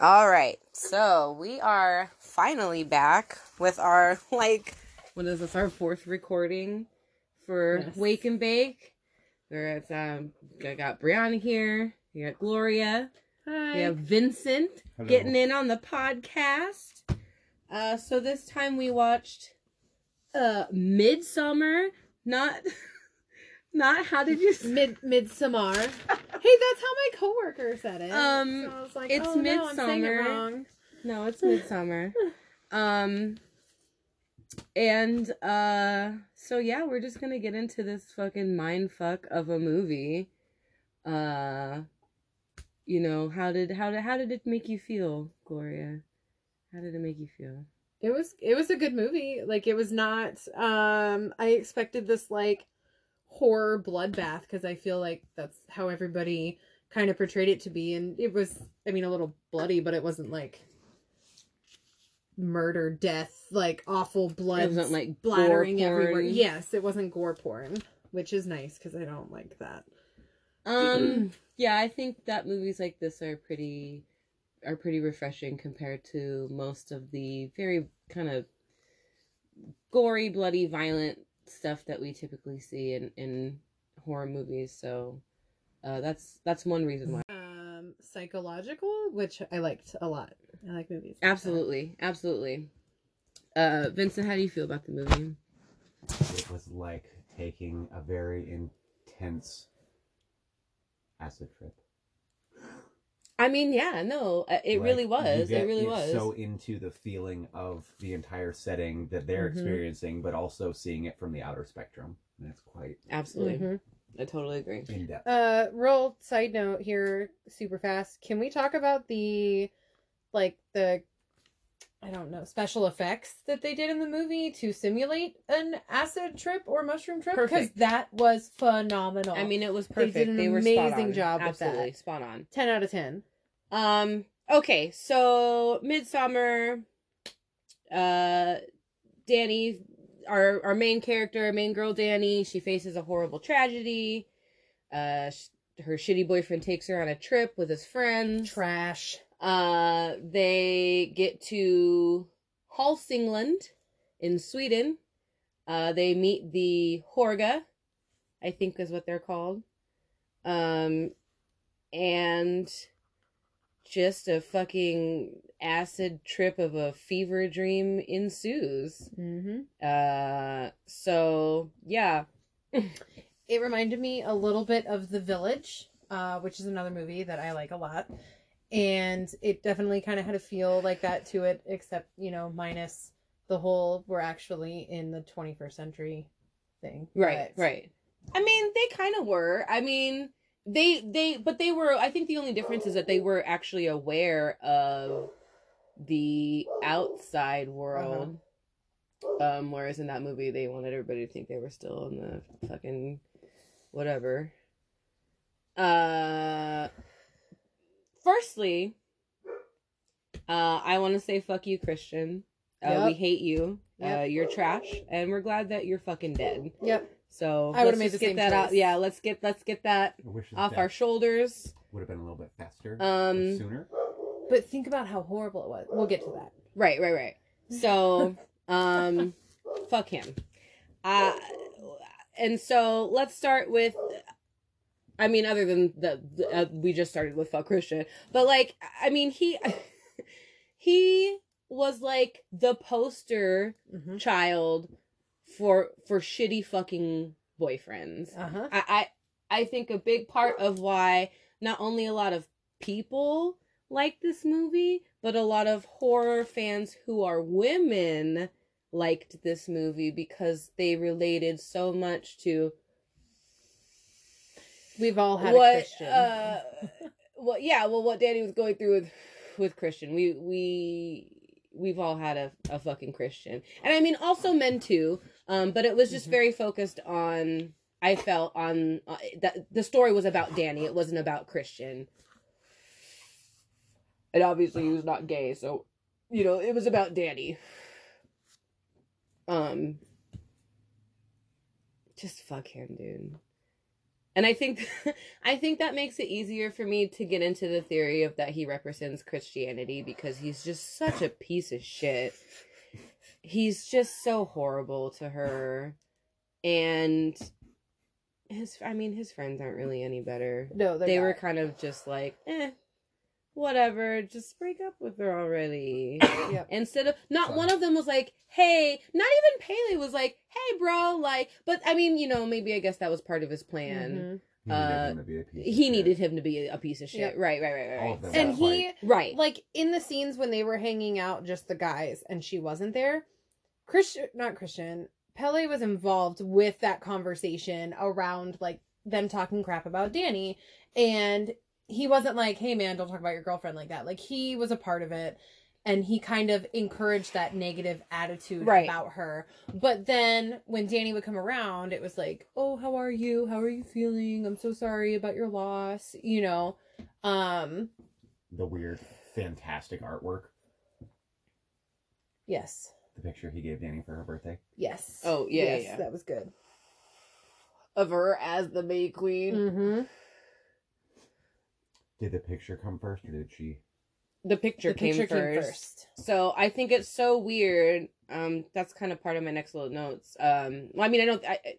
All right, so we are finally back with our like, what is this? Our fourth recording for Yes. Wake and Bake. Where it's um, I got Brianna here. We got Gloria. Hi. We have Vincent Hello. getting in on the podcast. Uh, so this time we watched uh Midsommar. Not, not how did you? Mid Midsommar. hey, that's how my coworker said it. Um, so I was like, it's oh, no, I'm saying it wrong. No, it's Midsommar. um and uh so yeah, we're just gonna get into this fucking mind fuck of a movie. Uh you know, how did how did how did it make you feel, Gloria? How did it make you feel? It was it was a good movie. Like it was not. Um, I expected this like horror bloodbath because I feel like that's how everybody kind of portrayed it to be, and it was. I mean, a little bloody, but it wasn't like murder, death, like awful blood, It wasn't like splattering porn. everywhere. Yes, it wasn't gore porn, which is nice because I don't like that. Um yeah, I think that movies like this are pretty are pretty refreshing compared to most of the very kind of gory, bloody, violent stuff that we typically see in in horror movies. So uh that's that's one reason why. Um, psychological, which I liked a lot. I like movies. like that. Absolutely. Absolutely. Uh Vincent, how do you feel about the movie? It was like taking a very intense acid trip. I mean, yeah, no, uh, it Like, really was. get It really was. So into the feeling of the entire setting that they're Mhm. experiencing, but also seeing it from the outer spectrum. And it's quite Absolutely. Mhm. I totally agree. in depth. Uh, real side note here, super fast. Can we talk about the, like the, I don't know, special effects that they did in the movie to simulate an acid trip or mushroom trip? Because that was phenomenal. I mean, it was perfect. They did an They were spot amazing on. job with that. Absolutely spot on. ten out of ten. Um. Okay. So Midsommar. Uh, Danny, our our main character, main girl, Danny. She faces a horrible tragedy. Uh, sh- her shitty boyfriend takes her on a trip with his friends. Trash. Uh, they get to Hälsingland in Sweden. Uh, they meet the Harga, I think is what they're called. Um, and just a fucking acid trip of a fever dream ensues. Mm-hmm. Uh, so yeah, It reminded me a little bit of The Village, uh, which is another movie that I like a lot. And it definitely kind of had a feel like that to it, except, you know, minus the whole we're actually in the 21st century thing. right, But- right. I mean, they kind of were. I mean, they they but they were. I think the only difference is that they were actually aware of the outside world. Um, whereas in that movie, they wanted everybody to think they were still in the fucking whatever. Uh, firstly, uh, I want to say fuck you, Christian. Uh, Yep. We hate you. Uh, you're trash, and we're glad that you're fucking dead. Yep. So I would've made just the get same that out. Yeah, let's get let's get that I wish his off our shoulders. would have been a little bit faster. or Um, sooner. But think about how horrible it was. We'll get to that. Right, right, right. So, um, fuck him. Uh, and so let's start with. I mean, other than the, the uh, we just started with fuck Christian, but like, I mean, he he was like the poster Mm-hmm. child for for shitty fucking boyfriends. Uh huh. I, I I think a big part of why not only a lot of people like this movie, but a lot of horror fans who are women liked this movie because they related so much to We've all had what a Christian. uh well yeah, well what Danny was going through with with Christian. We we we've all had a, a fucking Christian. And I mean also men too. Um but it was just Mhm. very focused on I felt on uh, that the story was about Danny. It wasn't about Christian. And obviously he was not gay, so you know, it was about Danny. Um just fuck him, dude. and I think I think that makes it easier for me to get into the theory of that he represents Christianity because he's just such a piece of shit. He's just so horrible to her and his I mean his friends aren't really any better. No, They were kind of just like, "Eh, whatever, just break up with her already." Yep. Instead of not Sorry. one of them was like, "Hey," not even Pele was like, "Hey, bro," like, but I mean, you know, maybe I guess that was part of his plan. He needed Uh, him to be a piece of He shit. him to be a piece of shit. Yep. Right, right, right, right, All right. of them. And he right. like in the scenes when they were hanging out, just the guys, and she wasn't there. Christian, not Christian. Pele was involved with that conversation around like them talking crap about Danny, and he wasn't like, "Hey man, don't talk about your girlfriend like that." Like he was a part of it, and he kind of encouraged that negative attitude Right. about her. But then when Danny would come around, it was like, "Oh, how are you? How are you feeling? I'm so sorry about your loss." You know, um, the weird, fantastic artwork. yes. The picture he gave Danny for her birthday. Yes. Oh, yeah, yeah, yes, yeah. that was good. of her as the May Queen. Mm-hmm. Did the picture come first, or did she? The picture, The picture came, came first. first. So I think it's so weird. Um, that's kind of part of my next little notes. Um, well, I mean, I don't. I, I-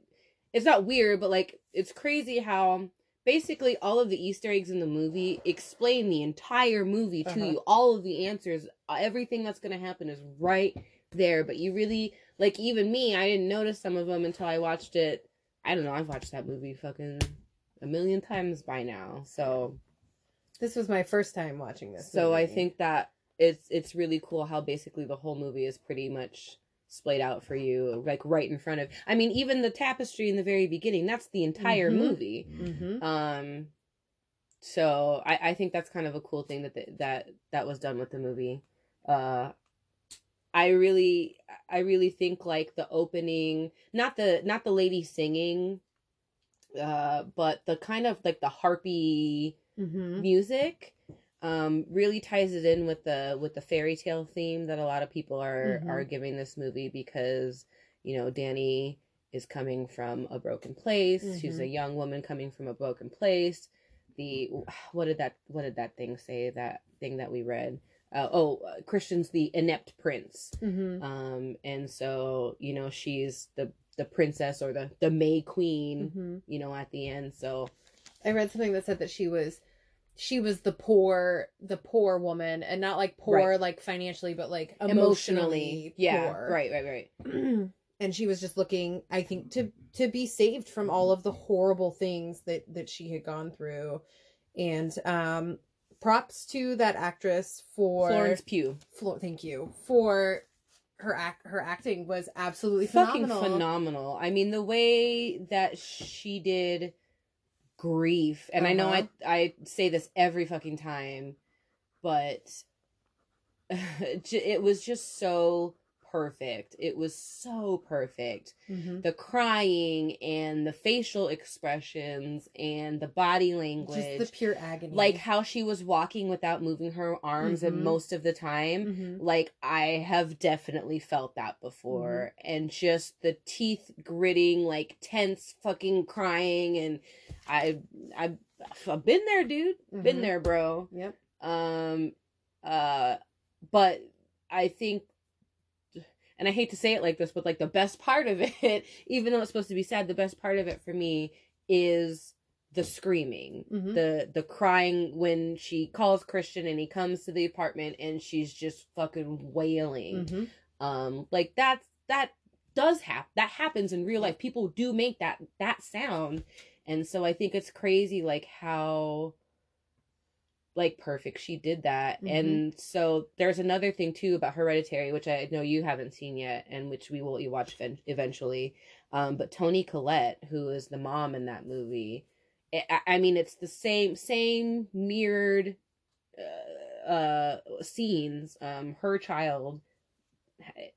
it's not weird, but like it's crazy how basically all of the Easter eggs in the movie explain the entire movie to Uh-huh. you. All of the answers, uh, everything that's gonna happen is right there. But you really like even me, I didn't notice some of them until I watched it. I don't know. I've watched that movie fucking a million times by now. So This was my first time watching this. so I think that it's it's really cool how basically the whole movie is pretty much splayed out for you, like right in front of. I mean, even the tapestry in the very beginning, that's the entire Mhm. movie. Mhm. Um, so I I think that's kind of a cool thing that the, that that was done with the movie. Uh, I really I really think like the opening, not the not the lady singing, uh, but the kind of like the harpy Mhm. music um really ties it in with the with the fairy tale theme that a lot of people are Mhm. are giving this movie because you know Danny is coming from a broken place she's Mhm. a young woman coming from a broken place the what did that what did that thing say that thing that we read uh, oh uh, Christian's the inept prince Mhm. um and so you know she's the the princess or the the May queen Mhm. you know at the end so I read something that said that she was she was the poor the poor woman and not like poor Right. like financially but like emotionally emotionally, yeah poor. right right right and she was just looking i think to to be saved from all of the horrible things that that she had gone through and um props to that actress for Florence Pugh Flo- thank you for her act her acting was absolutely fucking phenomenal phenomenal. I mean, the way that she did grief, and I know I Uh-huh. I say this every fucking time, but it was just so perfect. It was so perfect. Mhm. The crying and the facial expressions and the body language. Just the pure agony like how she was walking without moving her arms and Mhm. most of the time Mhm. like I have definitely felt that before. Mm-hmm. And just the teeth gritting, like tense fucking crying and I I I've been there, dude. Been Mhm. there, bro. yep Um uh but I think and I hate to say it like this, but like the best part of it, even though it's supposed to be sad, the best part of it for me is the screaming Mhm. the the crying when she calls Christian and he comes to the apartment and she's just fucking wailing. Mhm. Um like that's that does happen. That happens in real life. People do make that that sound. And so I think it's crazy like how like perfect she did that. Mhm. And so there's another thing too about Hereditary which I know you haven't seen yet and which we will watch eventually. Um but Toni Collette who is the mom in that movie I, I mean, it's the same same mirrored uh, uh scenes. Um, her child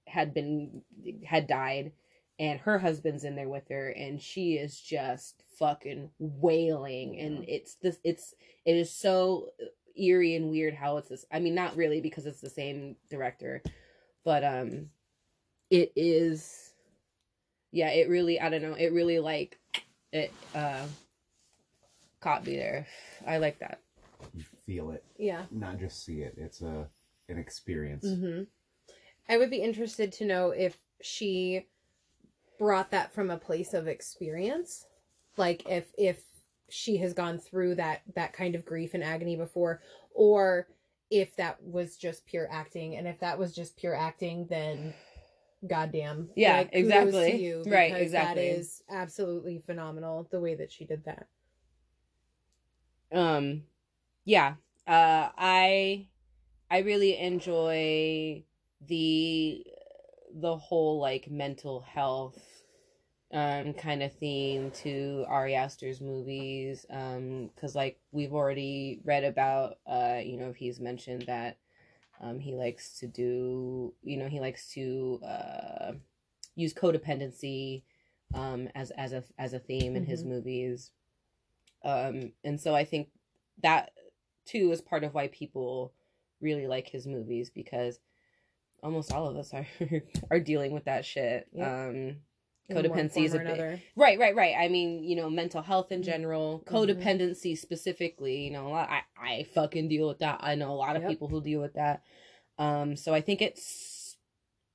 had been had died, and her husband's in there with her, and she is just fucking wailing, and it's this it's it is so eerie and weird how it's this. I mean, not really because it's the same director, but um, it is. Yeah, it really. I don't know. It really like it. uh caught me there. I like that. You feel it, Yeah. not just see it. It's a an experience. mm-hmm. I would be interested to know if she brought that from a place of experience, like if if she has gone through that that kind of grief and agony before, or if that was just pure acting. And if that was just pure acting, then goddamn, Yeah, like, exactly. to you, Right, exactly. That is absolutely phenomenal the way that she did that. um yeah uh i i really enjoy the the whole like mental health um kind of theme to Ari Aster's movies um cuz like we've already read about uh you know he's mentioned that um he likes to do you know he likes to uh use codependency um as as a as a theme in his Mhm. movies um and so i think that too is part of why people really like his movies because almost all of us are are dealing with that shit Yep. um Codependency is a another. right right right i mean you know mental health in Mhm. general Mhm. codependency specifically you know a lot, i i fucking deal with that i know a lot of Yep. people who deal with that um so i think it s-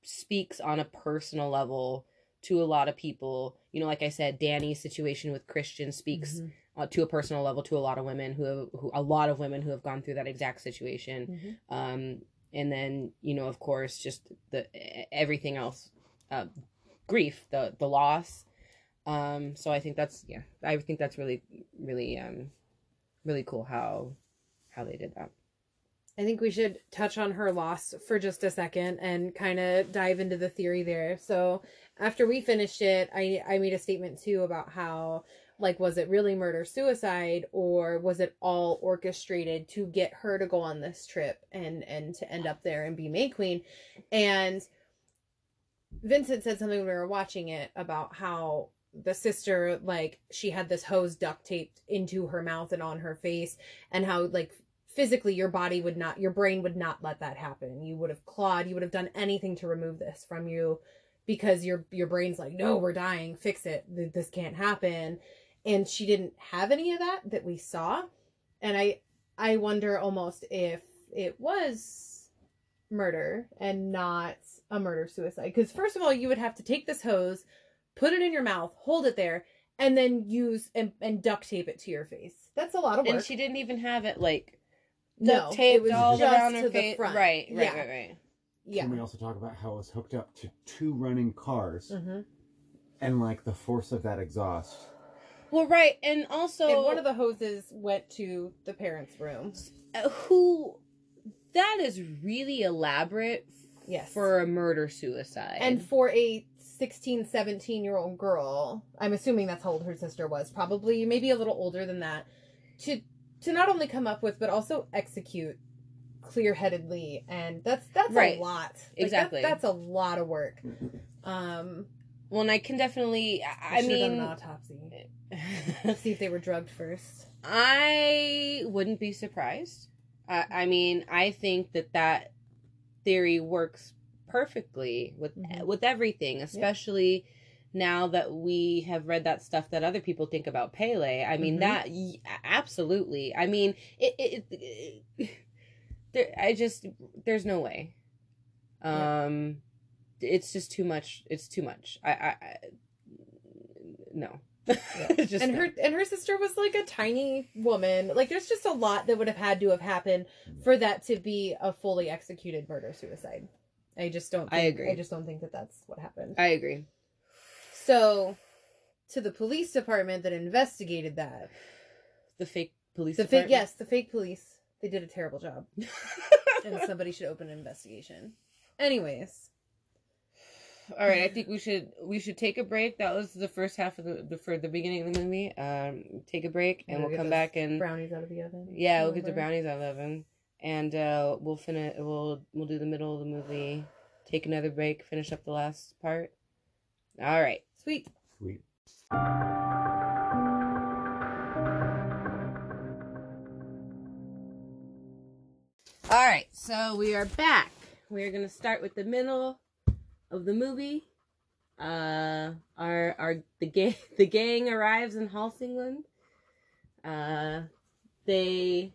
speaks on a personal level to a lot of people you know like i said danny's situation with christian speaks Mhm. uh, to a personal level to a lot of women who have who a lot of women who have gone through that exact situation Mhm. um and then you know of course just the everything else uh, grief the the loss um so i think that's yeah i think that's really really um really cool how how they did that I think we should touch on her loss for just a second and kind of dive into the theory there. So, after we finished it, I I made a statement too about how like was it really murder suicide or was it all orchestrated to get her to go on this trip and and to end up there and be May Queen? And Vincent said something when we were watching it about how the sister like she had this hose duct taped into her mouth and on her face and how like physically your body would not your brain would not let that happen. You would have clawed you would have done anything to remove this from you because your your brain's like no we're dying. Fix it. This can't happen and she didn't have any of that that we saw and i i wonder almost if it was murder and not a murder suicide because first of all you would have to take this hose put it in your mouth hold it there and then use and, and duct tape it to your face that's a lot of work and she didn't even have it like no, duct taped it was all just around to her the face front. right right Yeah. right right Yeah. Can we also talk about how it was hooked up to two running cars hmm and like the force of that exhaust? Well right and also And one of the hoses went to the parents' room. uh, who that is really elaborate Yes. for a murder suicide and for a 16, 17 year old girl, I'm assuming that's how old her sister was, probably maybe a little older than that, to to not only come up with but also execute clear headedly, and that's that's Right. a lot. Like, Exactly. that- that's a lot of work. Um, well and i can definitely i, I mean an autopsy. See if they were drugged first. I wouldn't be surprised. I, I mean, I think that that theory works perfectly with Mhm. with everything, especially now that we have read that stuff that other people think about Pele. I mean, Mhm. that y- absolutely. I mean, it. it, it there, I just there's no way. Yeah. Um, it's just too much. It's too much. I. I, I no. It's just and her and her sister was like a tiny woman. Like there's just a lot that would have had to have happened for that to be a fully executed murder suicide. I just don't. I agree. I just don't think that that's what happened. I agree. So, to the police department that investigated that, The fake police. the fake yes, the fake police, they did a terrible job, and somebody should open an investigation. Anyways, All right, I think we should we should take a break. That was the first half of the, the for the beginning of the movie. Um, take a break and We'll we'll come back and brownies out of the oven. yeah, we'll get the brownies out of the oven and uh, we'll finish. We'll we'll do the middle of the movie. Take another break. Finish up the last part. All right. Sweet. Sweet. All right, so we are back. We are gonna start with the middle of the movie. Uh, our our the gang the gang arrives in Halsingland. Uh, they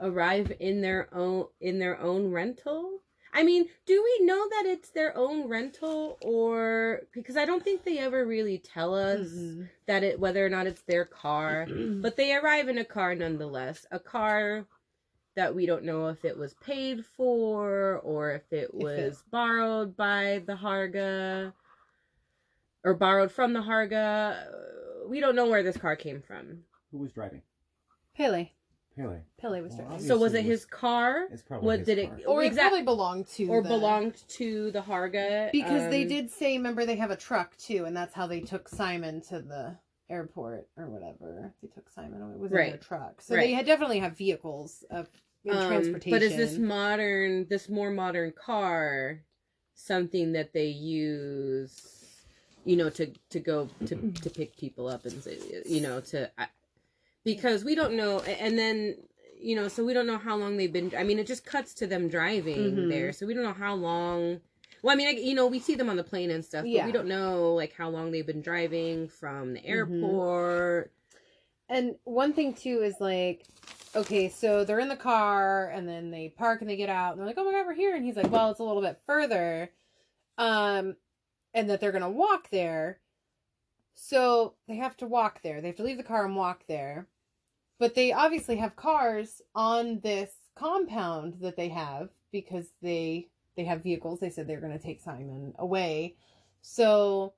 arrive in their own in their own rental. I mean, do we know that it's their own rental or because I don't think they ever really tell us Mhm. that it whether or not it's their car, but they arrive in a car nonetheless. A car that we don't know if it was paid for or if it If it- was borrowed by the Harga or borrowed from the Harga. We don't know where this car came from. Who was driving? Pele. Pele. Pele was driving. obviously So was it it was- his car It's probably What his did it- car. or it exact- probably belonged to or the- belonged to the Harga? because they Um, did say remember they have a truck too and that's how they took simon to the airport or whatever they took simon away it was in their truck so Right. they had definitely have vehicles of Um, transportation But is this modern, this more modern car, something that they use, you know, to to go to to pick people up and say, you know, to I- because we don't know, and then you know, so we don't know how long they've been. I mean, it just cuts to them driving Mhm. there, so we don't know how long. Well, I mean, I, you know, we see them on the plane and stuff, but Yeah. we don't know like how long they've been driving from the Mhm. airport. and one thing too is like okay so they're in the car and then they park and they get out and they're like oh my god we're here. And he's like well it's a little bit further. Um and that they're gonna walk there. So they have to walk there. They have to leave the car and walk there. But they obviously have cars on this compound that they have because they they have vehicles. They said they're going to take simon away. So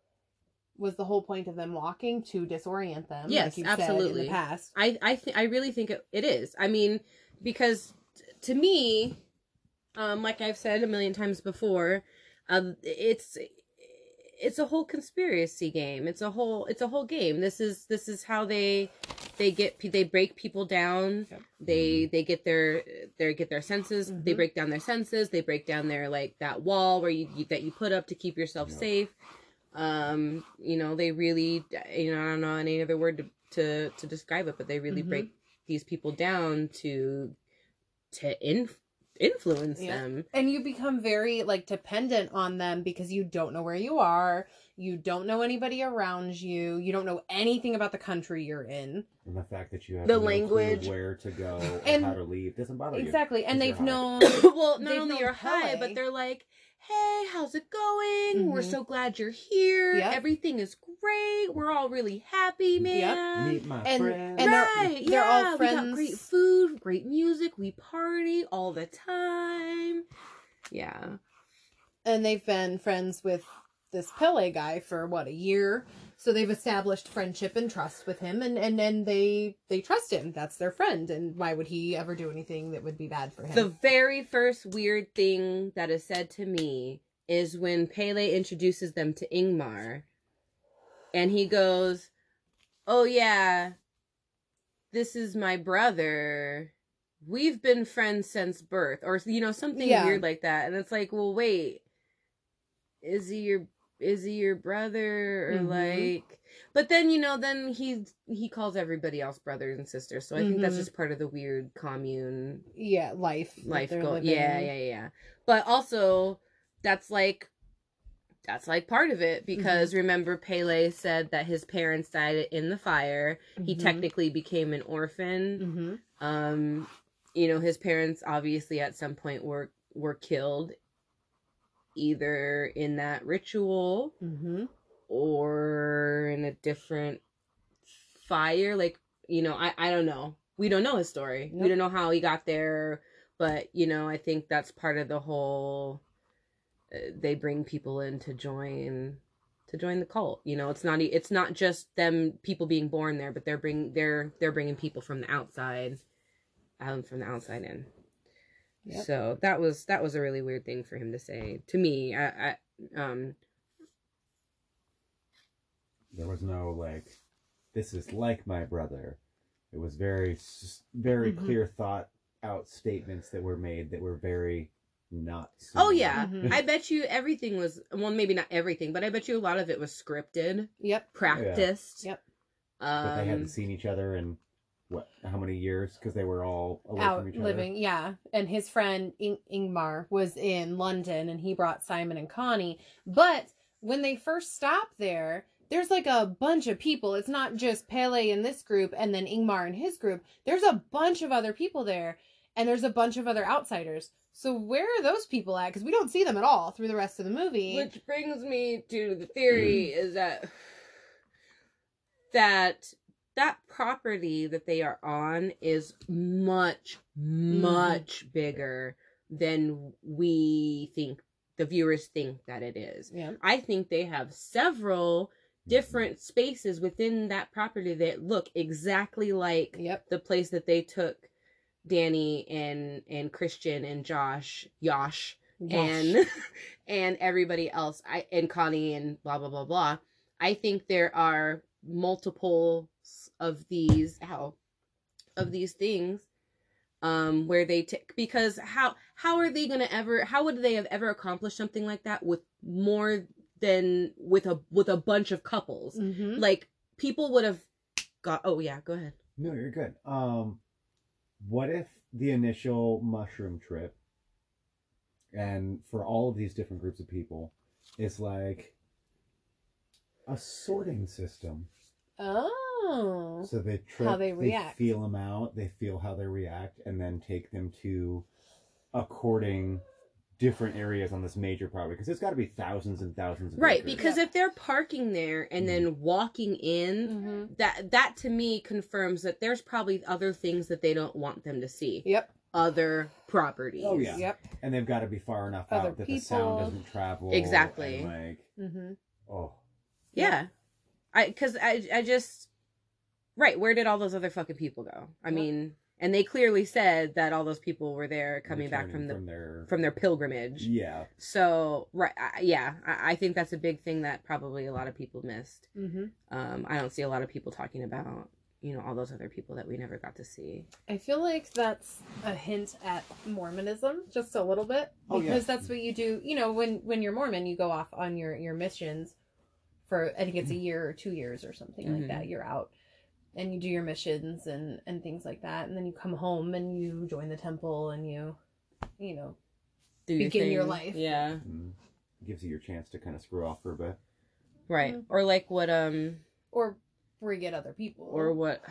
was the whole point of them walking to disorient them Yes, like you said in the past I I th- I really think it, it is. I mean, because t- to me, um, like I've said a million times before, um, it's it's a whole conspiracy game. It's a whole it's a whole game. This is this is how they they get they break people down. Yep. They they get their they get their senses. They Mhm. break down their senses. They break down their like that wall where you, you that you put up to keep yourself Yep. safe. Um, you know, they really you know I don't know any other word to to, to describe it, but they really Mhm. break these people down to to inf- influence Yeah. them. and you become very like dependent on them because you don't know where you are you don't know anybody around you you don't know anything about the country you're in And the fact that you have The no clue language. where to go And- and how to leave doesn't bother you. exactly and 'cause they've known well, not They've only known are high, but they're like, "Hey, how's it going? We're Mhm. so glad you're here. Yep. Everything is great. We're all really happy, man." Meet my And- friend. and they're, they're all yeah, We got great food, great music. We party all the time. Yeah, and they've been friends with this Pele guy for what a year so they've established friendship and trust with him and and then they they trust him that's their friend and why would he ever do anything that would be bad for him the very first weird thing that is said to me is when Pele introduces them to Ingmar, and he goes, "Oh yeah, this is my brother. We've been friends since birth," or you know something Yeah. weird like that. And it's like, well, wait, is he your is he your brother or Mhm. like? But then you know, then he he calls everybody else brothers and sisters. So I think that's Mhm. just part of the weird commune yeah life life go yeah yeah yeah but also that's like that's like part of it because remember pele said that his parents died in the fire he Mhm. technically became an orphan um you know his parents obviously at some point were were killed either in that ritual Mhm. or in a different fire like you know i i don't know. We don't know his story. We don't know how he got there but you know i think that's part of the whole uh, they bring people in to join to join the cult. You know it's not it's not just them people being born there but they're bring they're they're bringing people from the outside um from the outside in Yep. so that was that was a really weird thing for him to say to me i i um there was no like, this is like my brother. It was very, s- very Mhm. clear thought out statements that were made that were very not. Oh similar. yeah, Mhm. I bet you everything was well, maybe not everything, but I bet you a lot of it was scripted, yep practiced. Yep. But they Um, hadn't seen each other in what? How many years? Because they were all away out from each other. living yeah and his friend In- ingmar was in london and he brought simon and connie but when they first stop there there's like a bunch of people. It's not just Pele in this group and then Ingmar in his group. There's a bunch of other people there, and there's a bunch of other outsiders. So where are those people at? Because we don't see them at all through the rest of the movie. Which brings me to the theory mm. is that that that property that they are on is much mm-hmm. much bigger than we think the viewers think that it is. yeah. I think they have several different spaces within that property that look exactly like Yep. the place that they took Danny and and Christian and Josh, Yosh, and and everybody else. I and Connie and blah blah blah blah. I think there are multiple of these how of these things um where they take because how how are they going to ever how would they have ever accomplished something like that with more than with a with a bunch of couples hmm like people would have got oh yeah go ahead No, you're good. Um, what if the initial mushroom trip, and for all of these different groups of people, is like a sorting system? Oh. So they trip, How they react. feel them out, they feel how they react, and then take them to according different areas on this major property because it's got to be thousands and thousands of right acres. because Yeah. if they're parking there and then walking in hmm that that to me confirms that there's probably other things that they don't want them to see Yep. other properties Oh, yeah. Yep. and they've got to be far enough Other out that the sound doesn't travel Exactly. and, like hmm oh yeah i because i i just right where did all those other fucking people go i Yep. mean and they clearly said that all those people were there coming back from the from their from their pilgrimage yeah so right I, yeah I, I think that's a big thing that probably a lot of people missed hmm um i don't see a lot of people talking about you know all those other people that we never got to see I feel like that's a hint at Mormonism, just a little bit, Oh, because yeah. that's what you do. You know, when when you're Mormon, you go off on your your missions for I think it's a year or two years or something Mhm. like that. You're out and you do your missions and and things like that, and then you come home and you join the temple and you, you know, Do Begin your thing. life. yeah mm, gives you your chance to kind of screw off for a bit right Mhm. or like what um or forget other people. or what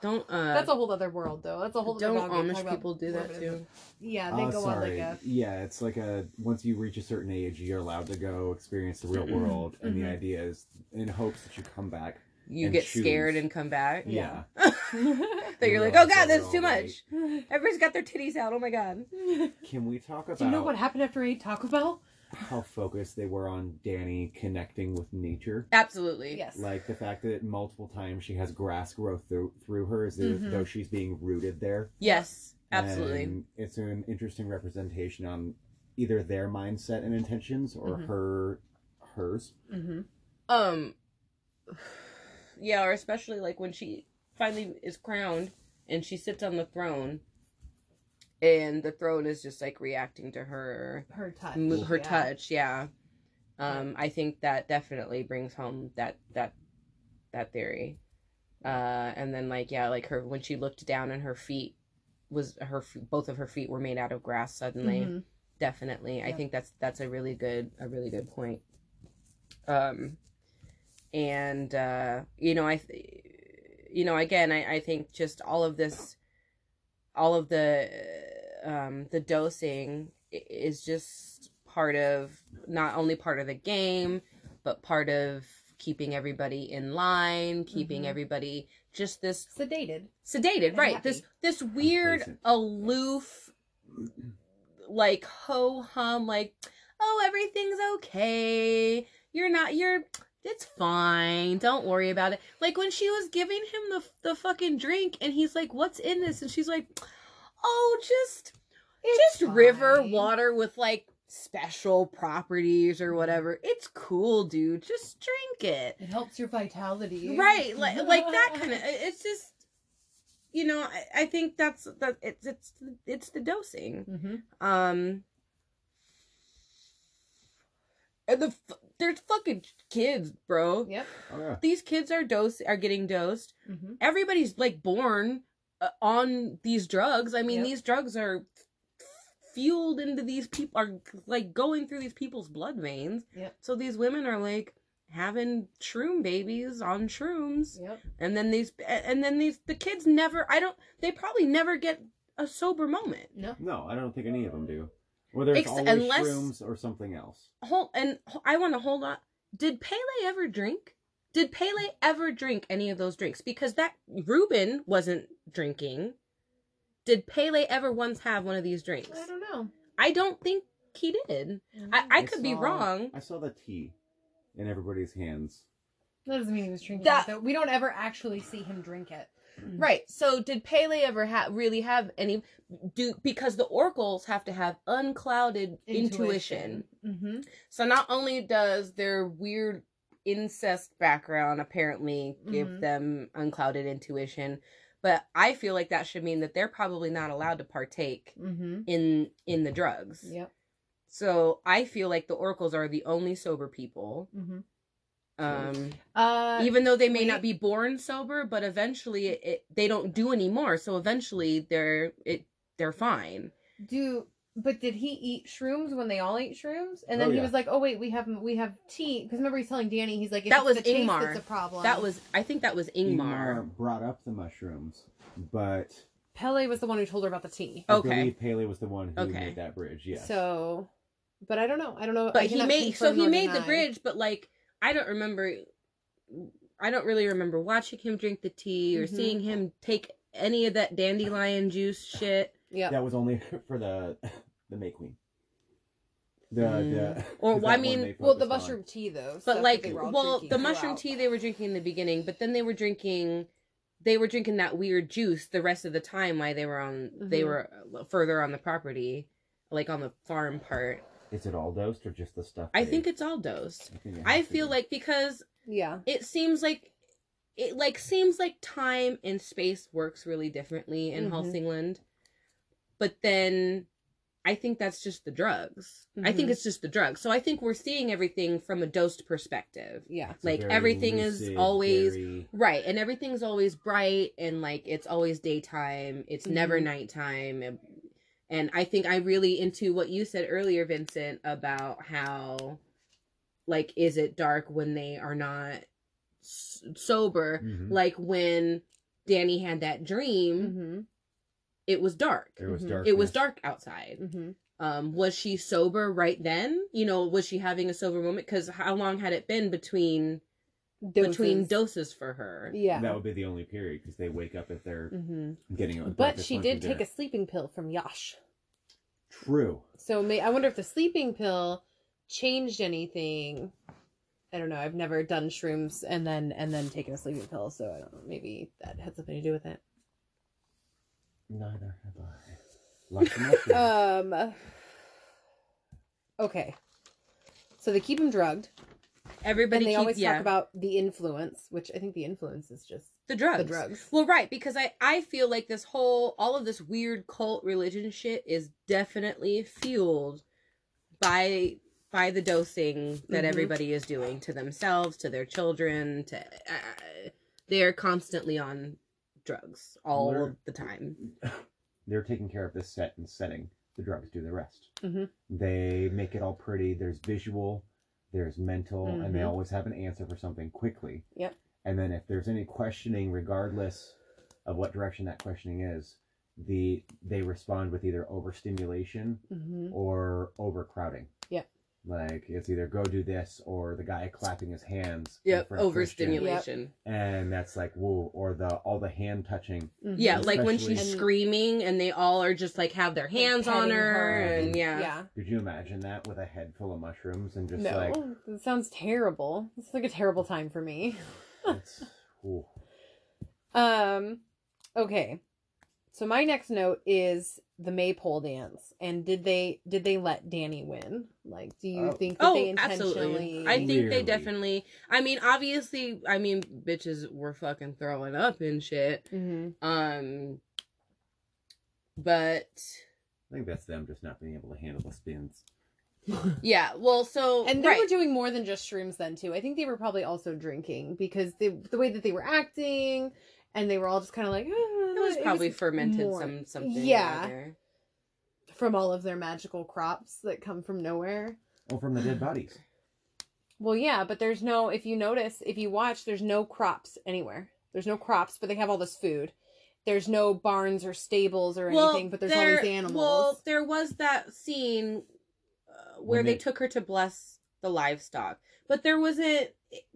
don't uh that's a whole other world, though. That's a whole. don't other amish people do that Mormonism. too Yeah, they Oh, go on like a. yeah it's like a once you reach a certain age you're allowed to go experience the real world and the Mhm. idea is in hopes that you come back you And get choose. scared and come back Yeah. yeah, that you're like oh god that's too much right. everybody's got their titties out oh my god can we talk about Do you know what happened after I ate Taco Bell? how focused they were on danny connecting with nature absolutely Yes. like the fact that multiple times she has grass grow through through her as though, Mhm. though she's being rooted there yes absolutely And it's an interesting representation on either their mindset and intentions or Mhm. her hers Mm-hmm. um yeah or especially like when she finally is crowned and she sits on the throne and the throne is just like reacting to her Her touch. her yeah. touch yeah. Um i think that definitely brings home that that that theory. Uh and then like yeah like her when she looked down and her feet was her both of her feet were made out of grass suddenly. Mhm. definitely. I think that's that's a really good a really good point. Um and uh you know i th- you know again i i think just all of this all of the um the dosing is just part of not only part of the game but part of keeping everybody in line keeping Mhm. everybody just this Sedated. sedated And right happy. this this weird aloof like ho hum like oh everything's okay you're not you're it's fine. Don't worry about it. Like when she was giving him the the fucking drink and he's like what's in this? And she's like oh just It's just river water with like special properties or whatever. It's cool dude. Just drink it. It helps your vitality. right like like that kind of it's just you know I, I think that's that it's it's it's the dosing. Mm-hmm. um and the there's fucking kids bro Yep. oh yeah these kids are dose are getting dosed Mm-hmm. everybody's like born uh, on these drugs i mean Yep. these drugs are fueled into these people are like going through these people's blood veins Yep. so these women are like having shroom babies on shrooms Yep. and then these and then these the kids never i don't they probably never get a sober moment No. No, I don't think any of them do. Whether it's Ex- always unless- shrooms or something else. hold and I want to hold on did pele ever drink did pele ever drink any of those drinks because that ruben wasn't drinking did pele ever once have one of these drinks I don't know. i don't think he did mm. i, I I could be saw- wrong I saw the tea in everybody's hands. That doesn't mean he was drinking That- it. Though. We don't ever actually see him drink it. Right. So did Pele ever have really have any do because the oracles have to have unclouded intuition. Mm-hmm. So not only does their weird incest background apparently give Mhm. them unclouded intuition, but I feel like that should mean that they're probably not allowed to partake Mm-hmm. in in the drugs. Yep. So I feel like the oracles are the only sober people. Um Uh, even though they may wait. not be born sober but eventually it, it they don't do anymore so eventually they're it they're fine do but did he eat shrooms when they all ate shrooms? And then Oh, he was like, "Oh wait, we have we have tea." Because remember he's telling Danny, he's like, if That it's was taste Ingmar. That's a problem. that was i think that was ingmar, Ingmar brought up the mushrooms, but Pele was the one who told her about the tea. I Okay. believe Pele was the one who Okay. made that bridge. yeah So, but I don't know. I don't know. but I he made so he nor made the deny. bridge but like i don't remember i don't really remember watching him drink the tea or Mhm. seeing him take any of that dandelion juice shit Yeah, that was only for the the May Queen. The, Mm. the Or, 'cause well, I mean- Well, the focused on. mushroom tea though. stuff but like they were all well the mushroom tea they were drinking in the beginning but then they were drinking they were drinking that weird juice the rest of the time while they were on they Mhm. were further on the property like on the farm part Is it all dosed or just the stuff? i they- think it's all dosed I, think it i has to feel be. like because Yeah. it seems like it like seems like time and space works really differently in Mhm. Hälsingland. But then I think that's just the drugs. I think Mhm. it's just the drugs. So I think we're seeing everything from a dosed perspective. Yeah. It's a like, very everything is lucid, always- very- Right, and everything's always bright and like it's always daytime. It's never Mhm. nighttime. And, and I think I really into what you said earlier, Vincent, about how like is it dark when they are not s- sober? Mhm. Like when Danny had that dream, Mm-hmm. it was dark. There was Mhm. dark. It was dark outside. Mm-hmm. Um, was she sober right then? You know, was she having a sober moment? Because how long had it been between between doses for her? Yeah. That would be the only period because they wake up if they're hmm getting. a But she did and take a sleeping pill from Yash. True. So may, I wonder if the sleeping pill changed anything. I don't know. I've never done shrooms and then and then taken a sleeping pill, so I don't know. Maybe that had something to do with it. Neither have I. Lots of mushrooms. Um. Okay. So they keep him drugged, Everybody and they keep, always yeah, talk about the influence, which I think the influence is just the drugs. the drugs. Well, right, because I I feel like this whole all of this weird cult religion shit is definitely fueled by by the dosing that Mhm. everybody is doing to themselves, to their children, to uh, they're constantly on drugs all We're- the time. They're taking care of this set and setting. The drugs do the rest. Mhm. They make it all pretty. There's visual, there's mental, and they Mhm. always have an answer for something quickly. Yep. And then if there's any questioning, regardless of what direction that questioning is, the they respond with either overstimulation Mm-hmm. or overcrowding. Yep. Like it's either go do this or the guy clapping his hands. in Yep, front of overstimulation. And that's like whoa, or the all the hand touching. Yeah, like when she's Especially- screaming and they all are just like have their hands on petting her, her. and yeah. Yeah. Could you imagine that with a head full of mushrooms and just No, like it sounds terrible. It's like a terrible time for me. it's, ooh. Um, okay. So my next note is the maypole dance, and did they did they let Danny win? Like, do you Oh. think that Oh, they absolutely. intentionally? I think they definitely. I mean, obviously, I mean, bitches were fucking throwing up and shit. Mhm. Um, but I think that's them just not being able to handle the spins. yeah, well, so And they right. were doing more than just shrooms then too. I think they were probably also drinking because they, the way that they were acting, and they were all just kind of like. "Ah," it was probably fermented more- some something. Yeah. or from all of their magical crops that come from nowhere. Oh, from the dead bodies. Well, yeah, but there's no. If you notice, if you watch, there's no crops anywhere. There's no crops, but they have all this food. There's no barns or stables or anything, but there's all there- these animals. Well, there was that scene uh, where they they- took her to bless the livestock, but there wasn't.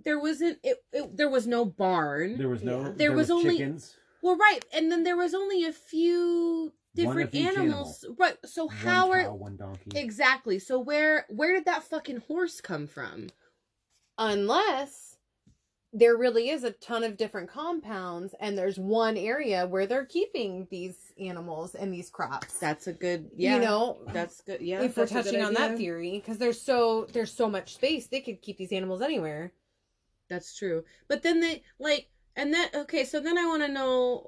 There wasn't. It, it, there was no barn. There was no. Yeah. There was only- chickens. well, right, and then there was only a few One different of each animals. Right. So One how cow, are one donkey. exactly? So where where did that fucking horse come from? unless there really is a ton of different compounds and there's one area where they're keeping these animals and these crops That's a good. Yeah. you know That's good. Yeah. if we're that's a good touching on that theory because there's so there's so much space they could keep these animals anywhere That's true. But then they like and that okay, so then I want to know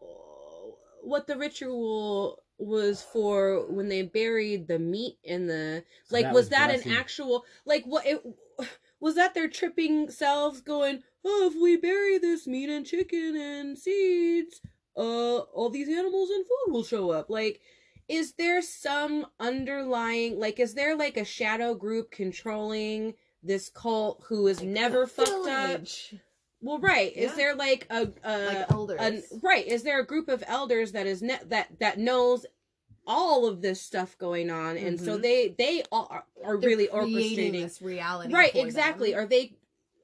what the ritual was for when they buried the meat in the So like that was, was that blessing. an actual like what it was that their tripping selves going, "Oh, if we bury this meat and chicken and seeds, uh all these animals and food will show up." Like is there some underlying like is there like a shadow group controlling this cult who is never fucked up well, right. Is Yeah. there like a, a like elders an, right? Is there a group of elders that is ne- that that knows all of this stuff going on, and so Mhm. they they are, are They're really creating orchestrating. this reality Right, for exactly. them. Are they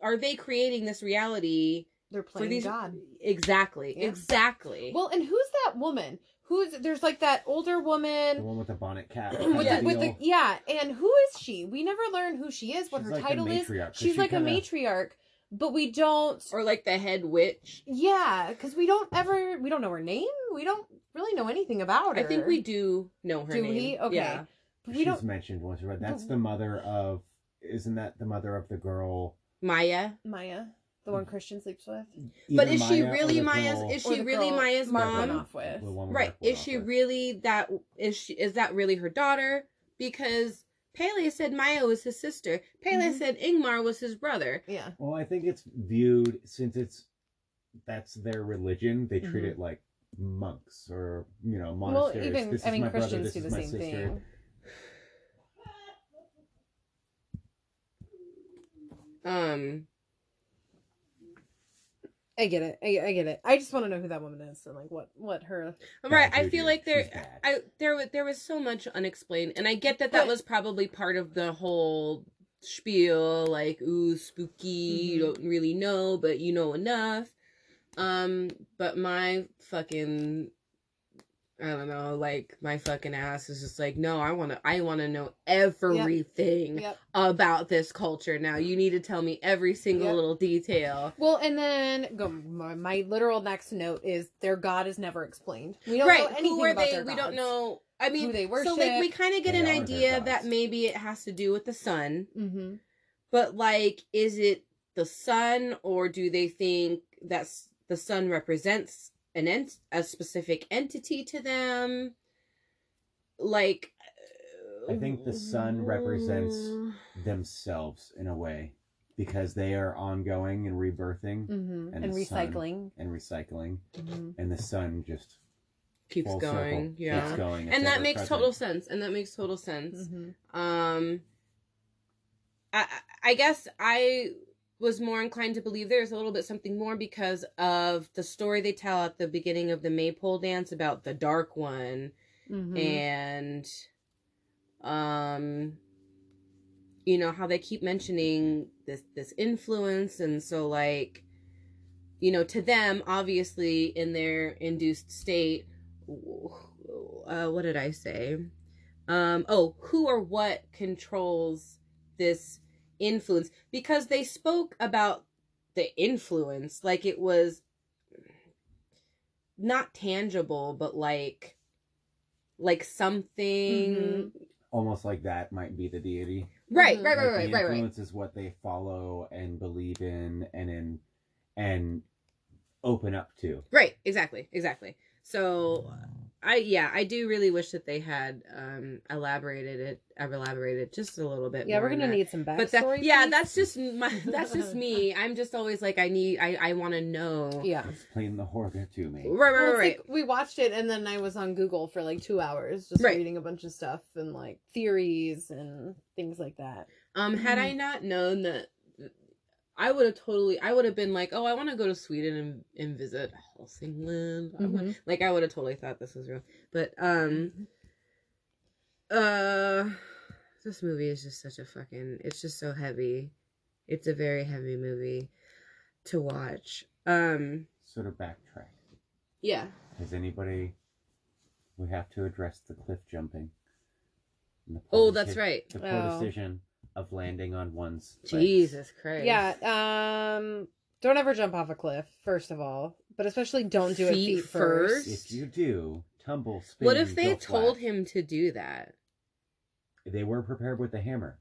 are they creating this reality they're for playing these? god Exactly, Yeah. exactly. well and who's that woman who's there's like that older woman the one with the bonnet cap. with, kinda the, with the yeah and who is she we never learn who she is what She's her like a title is she's she like kinda- a matriarch but we don't or like the head witch. yeah because we don't ever we don't know her name we don't really know anything about her I think we do know her Do name. we? Okay. Yeah. But She's don't mentioned once, right? That's the mother of. Isn't that the mother of the girl? Maya. maya the one mm. christian sleeps with But is she Maya or really Maya's? girl- Is she really Maya's mom? went off with Right. Went Is she with. really that is she is that really her daughter? Because Pele said Maya was his sister. Pele Mhm. said Ingmar was his brother. yeah Well, I think it's viewed since it's that's their religion. They treat Mhm. it like monks or you know monasteries. well monasteries. even this i is mean my brother, christians do the same sister. thing Um i get it. I, I get it. I just want to know who that woman is and like what what her right, I feel like there I there was there was so much unexplained and I get that that But- was probably part of the whole spiel like ooh spooky you Mhm. don't really know but you know enough. Um but my fucking I don't know like my fucking ass is just like no I want to I want to know everything yep. about this culture. Now you need to tell me every single Yep. little detail. Well and then go my, my literal next note is their god is never explained. We don't right know anything who are about they? their we don't know i mean Who they worship. so like we kind of get They an idea that maybe it has to do with the sun. Mm-hmm. but like is it the sun or do they think that's the sun represents an ent- a specific entity to them like I think the sun represents themselves in a way because they are ongoing and rebirthing Mm-hmm. And And, the sun. recycling. and recycling, Mm-hmm. and the sun just keeps going circle, yeah keeps going. And that makes present. total sense and that makes total sense Mm-hmm. Um, I I guess I was more inclined to believe there's a little bit something more because of the story they tell at the beginning of the maypole dance about the dark one Mm-hmm. and um you know how they keep mentioning this this influence and so like you know to them obviously in their induced state uh, what did i say um oh who or what controls this influence because they spoke about the influence like it was not tangible but like like something Mhm. almost like that might be the deity. right Mhm. right right Like, the right right right influence is what they follow and believe in, and in and open up to. right exactly exactly so i yeah i do really wish that they had um elaborated it elaborated just a little bit Yeah, more we're gonna need some backstory. but that yeah that's just my that's just me i'm just always like i need i i want to know yeah. Explain the horror to me. right right Well, right, right. like we watched it and then I was on Google for like two hours just Right. reading a bunch of stuff and like theories and things like that. Um, had Mm. I not known that I would have totally I would have been like, "Oh, I want to go to Sweden and, and visit Hälsingland." I wa- Mhm. Like I would have totally thought this was real. But um uh this movie is just such a fucking it's just so heavy. It's a very heavy movie to watch. Um Sort of backtrack. yeah. Has anybody? We have to address the cliff jumping. the Oh, that's deci- right. The poor Oh. decision of landing on one's. legs. Jesus Christ. Yeah. Um. Don't ever jump off a cliff. First of all, but especially don't do it Feet feet first. If you do, tumble, spin. What if they go told flat. him to do that? They weren't prepared with the hammer.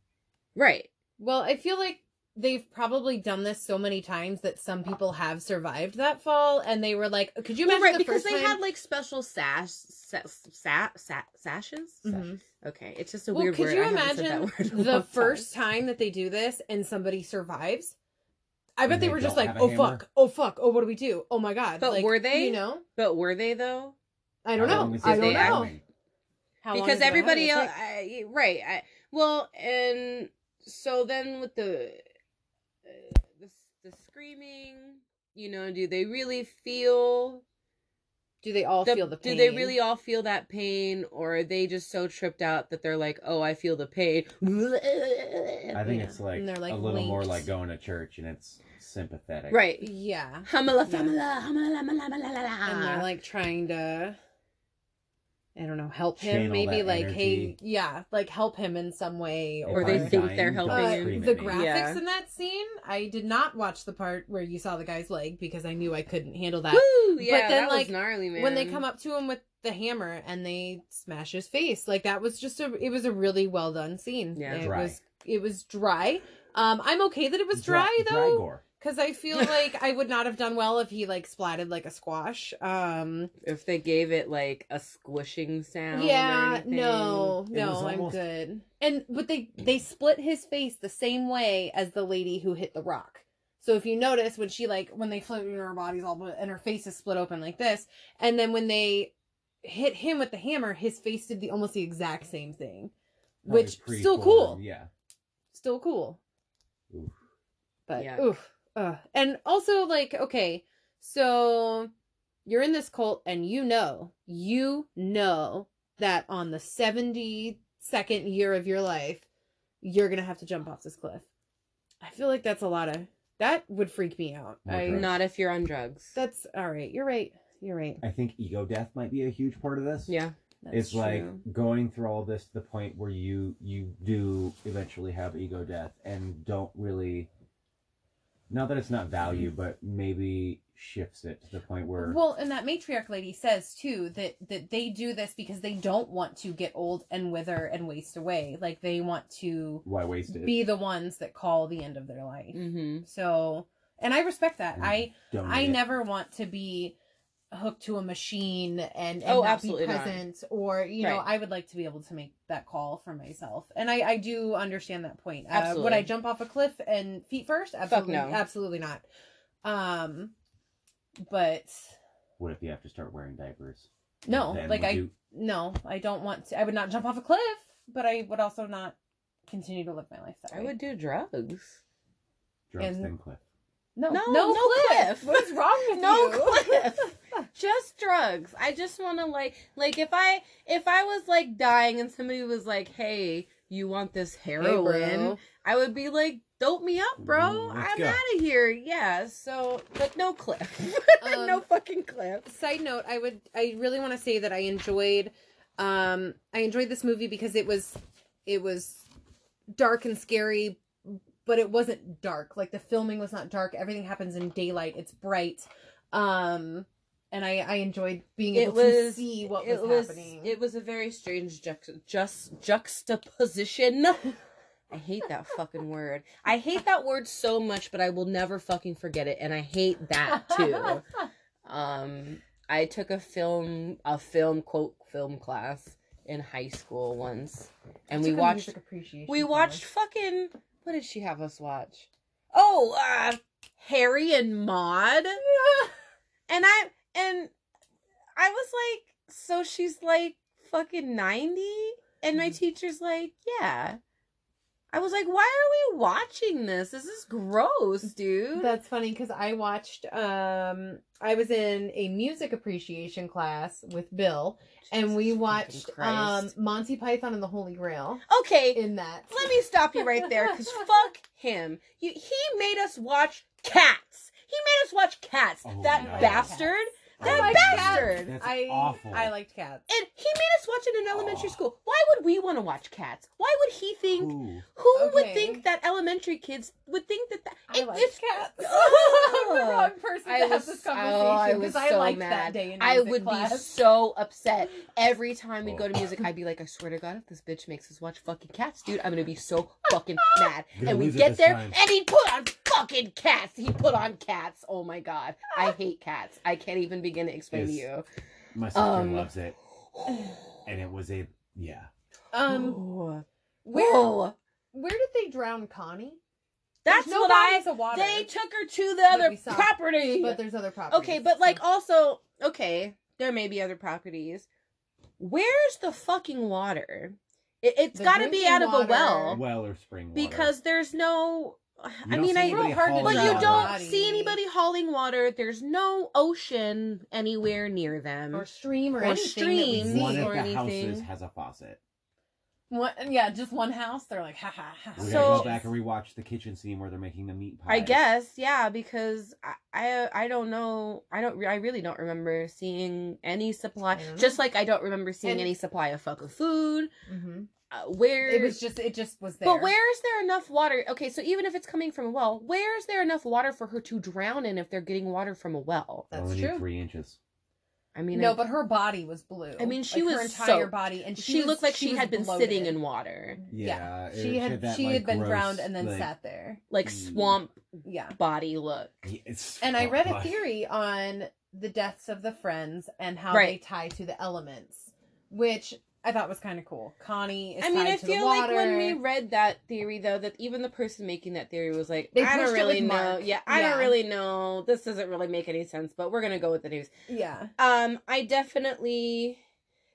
Right. Well, I feel like they've probably done this so many times that some people have survived that fall, and they were like, "Could you Well, imagine right, the because first they time?" had like special sash, sa, sa, sa, sashes. Mhm. Okay, it's just a Well, weird could word. you I haven't said that imagine word the long first time. time that they do this and somebody survives? I bet And they they were just like, "Oh hammer? fuck! Oh fuck! Oh, what do we do? Oh my god!" But like, were they? You know, But were they though? I don't How know. long I don't know. How because is everybody else. I, right? I, well, and so then with the, the the screaming, you know, do they really feel? Do they all the- feel the pain? Do they really all feel that pain, or are they just so tripped out that they're like, "Oh, I feel the pain." I think Yeah. it's like, they're, like, a little more like going to church, and it's sympathetic. right. Yeah. Humala Yeah. famala, humala malala malala. and they're like trying to I don't know, help him Channel maybe that like hey energy. yeah, like help him in some way If Or they I'm think dying, they're don't helping Uh, him. the me. graphics Yeah. in that scene, I did not watch the part where you saw the guy's leg because I knew I couldn't handle that. Woo! Yeah, then, that like, was gnarly, man. When they come up to him with the hammer and they smash his face, like that was just a it was a really well done scene. Yeah. it Dry. was it was dry. Um, I'm okay that it was dry, Dry though. gore. Because I feel like I would not have done well if he like splatted like a squash. Um, if they gave it like a squishing sound. yeah, anything. no, It no, was I'm good. And but they they split his face the same way as the lady who hit the rock. So if you notice when she like when they float in her body's all and her face is split open like this, and then when they hit him with the hammer, his face did the almost the exact same thing, Probably which still cool, Yeah. still cool. Oof. But Yeah. oof. Uh, and also like okay, so you're in this cult and you know, you know that on the 72nd year of your life, you're going to have to jump off this cliff. I feel like that's a lot of that would freak me out. More I drugs. Not if you're on drugs. That's all right. You're right. You're right. I think ego death might be a huge part of this. yeah. That's it's like going through all this to the point where you you do eventually have ego death and don't really not that it's not value but maybe shifts it to the point where Well, and that matriarch lady says too that that they do this because they don't want to get old and wither and waste away. Like they want to why waste it be the ones that call the end of their life. Mm-hmm. So, and I respect that. Mm. I I it. never want to be hooked to a machine and, and Oh, not absolutely be not. present or you know I would like to be able to make that call for myself. And I I do understand that point. Uh, would I jump off a cliff and feet first? Absolutely no. absolutely not. Um but what if you have to start wearing diapers no, Then like I you- no, I don't want to I would not jump off a cliff, but I would also not continue to live my life that way. I would do drugs. drugs and- then cliff No, No, no, no cliff. cliff. What's wrong with No you? cliff. Just drugs. I just want to like like if I if I was like dying and somebody was like, "Hey, you want this heroin?" bro. I would be like, "Dope me up, bro. Mm, let's I'm out of here." Yeah. So, but no cliff. Um, no fucking cliff. side note i would i really want to say that i enjoyed um i enjoyed this movie because it was it was dark and scary but it wasn't dark like the filming was not dark everything happens in daylight it's bright um and i i enjoyed being able to see what was, it was happening it was a very strange juxt- just juxtaposition. I hate that fucking word. I hate that word so much, but I will never fucking forget it, and I hate that too. um, I took a film a film quote film class in high school once, and we watched appreciation we class. watched fucking what did she have us watch? Oh, uh Harry and Maude. And I and I was like, so she's like fucking 90? And my teacher's like, yeah. I was like, why are we watching this? This is gross, dude. That's funny because I watched. Um, I was in a music appreciation class with Bill, and we watched um Monty Python and the Holy Grail. okay, In that, let me stop you right there because fuck him. You, he made us watch cats. He made us watch cats. Oh, that no. bastard. I Oh that like bastard. That's I, awful. I liked cats. And he made us watch it in elementary Oh. school. Why would we want to watch cats? Why would he think? Ooh. Who would think that elementary kids would think that? that I it- like it's cats. Ugh. I'm the wrong person I to was, have this oh, conversation I because was I, so liked mad. that day in I music would be so upset every time we go to Oh. music. I'd be like, I swear to God, if this bitch makes us watch fucking cats, dude, I'm gonna be so fucking mad. And we get there, time. and he put on fucking cats. He put on cats. Oh my God, I hate cats. I can't even begin to explain to you. My sister Um, loves it, and it was a yeah. Um, where where did they drown Connie? That's no what I. bodies of water, They took her to the that other saw. property. but there's other properties. Okay, but like also, okay, there may be other properties. Where's the fucking water? It, it's The got to be out of a well Well or spring water. because there's no. I mean, I. anybody Real hard to hauling But you water. don't body. see anybody hauling water. There's no ocean anywhere near them. or stream or, or anything stream. that we One of or the anything. houses has a faucet. One, yeah, just one house. They're like, ha ha ha. We So- gotta go back and rewatch the kitchen scene where they're making the meat pies. I guess, yeah, because I, I, I don't know. I don't. I really don't remember seeing any supply. I don't. Just like I don't remember seeing And- any supply of fucking food. hmm Uh, where It was just, it just was there. But where is there enough water? Okay, so even if it's coming from a well, where is there enough water for her to drown in if they're getting water from a well? That's only true. three inches. I mean, no, I- but her body was blue. I mean, she Like, her was entire soaked. body, and she, she, was- looked like she, was had been bloated. sitting in water, Yeah, it she had that, she like, had been gross, drowned and then like, sat there. like Mm. swamp Yeah. body look. yeah, It's And I read a theory on the deaths of the friends and how Right. they tie to the elements, which I thought was kind of cool. Connie is I mean, I to feel like when we read that theory, though, that even the person making that theory was like, They I don't pushed it really with know. Mark. Yeah, I Yeah. don't really know. This doesn't really make any sense, but we're gonna go with the news. yeah, Um, I definitely,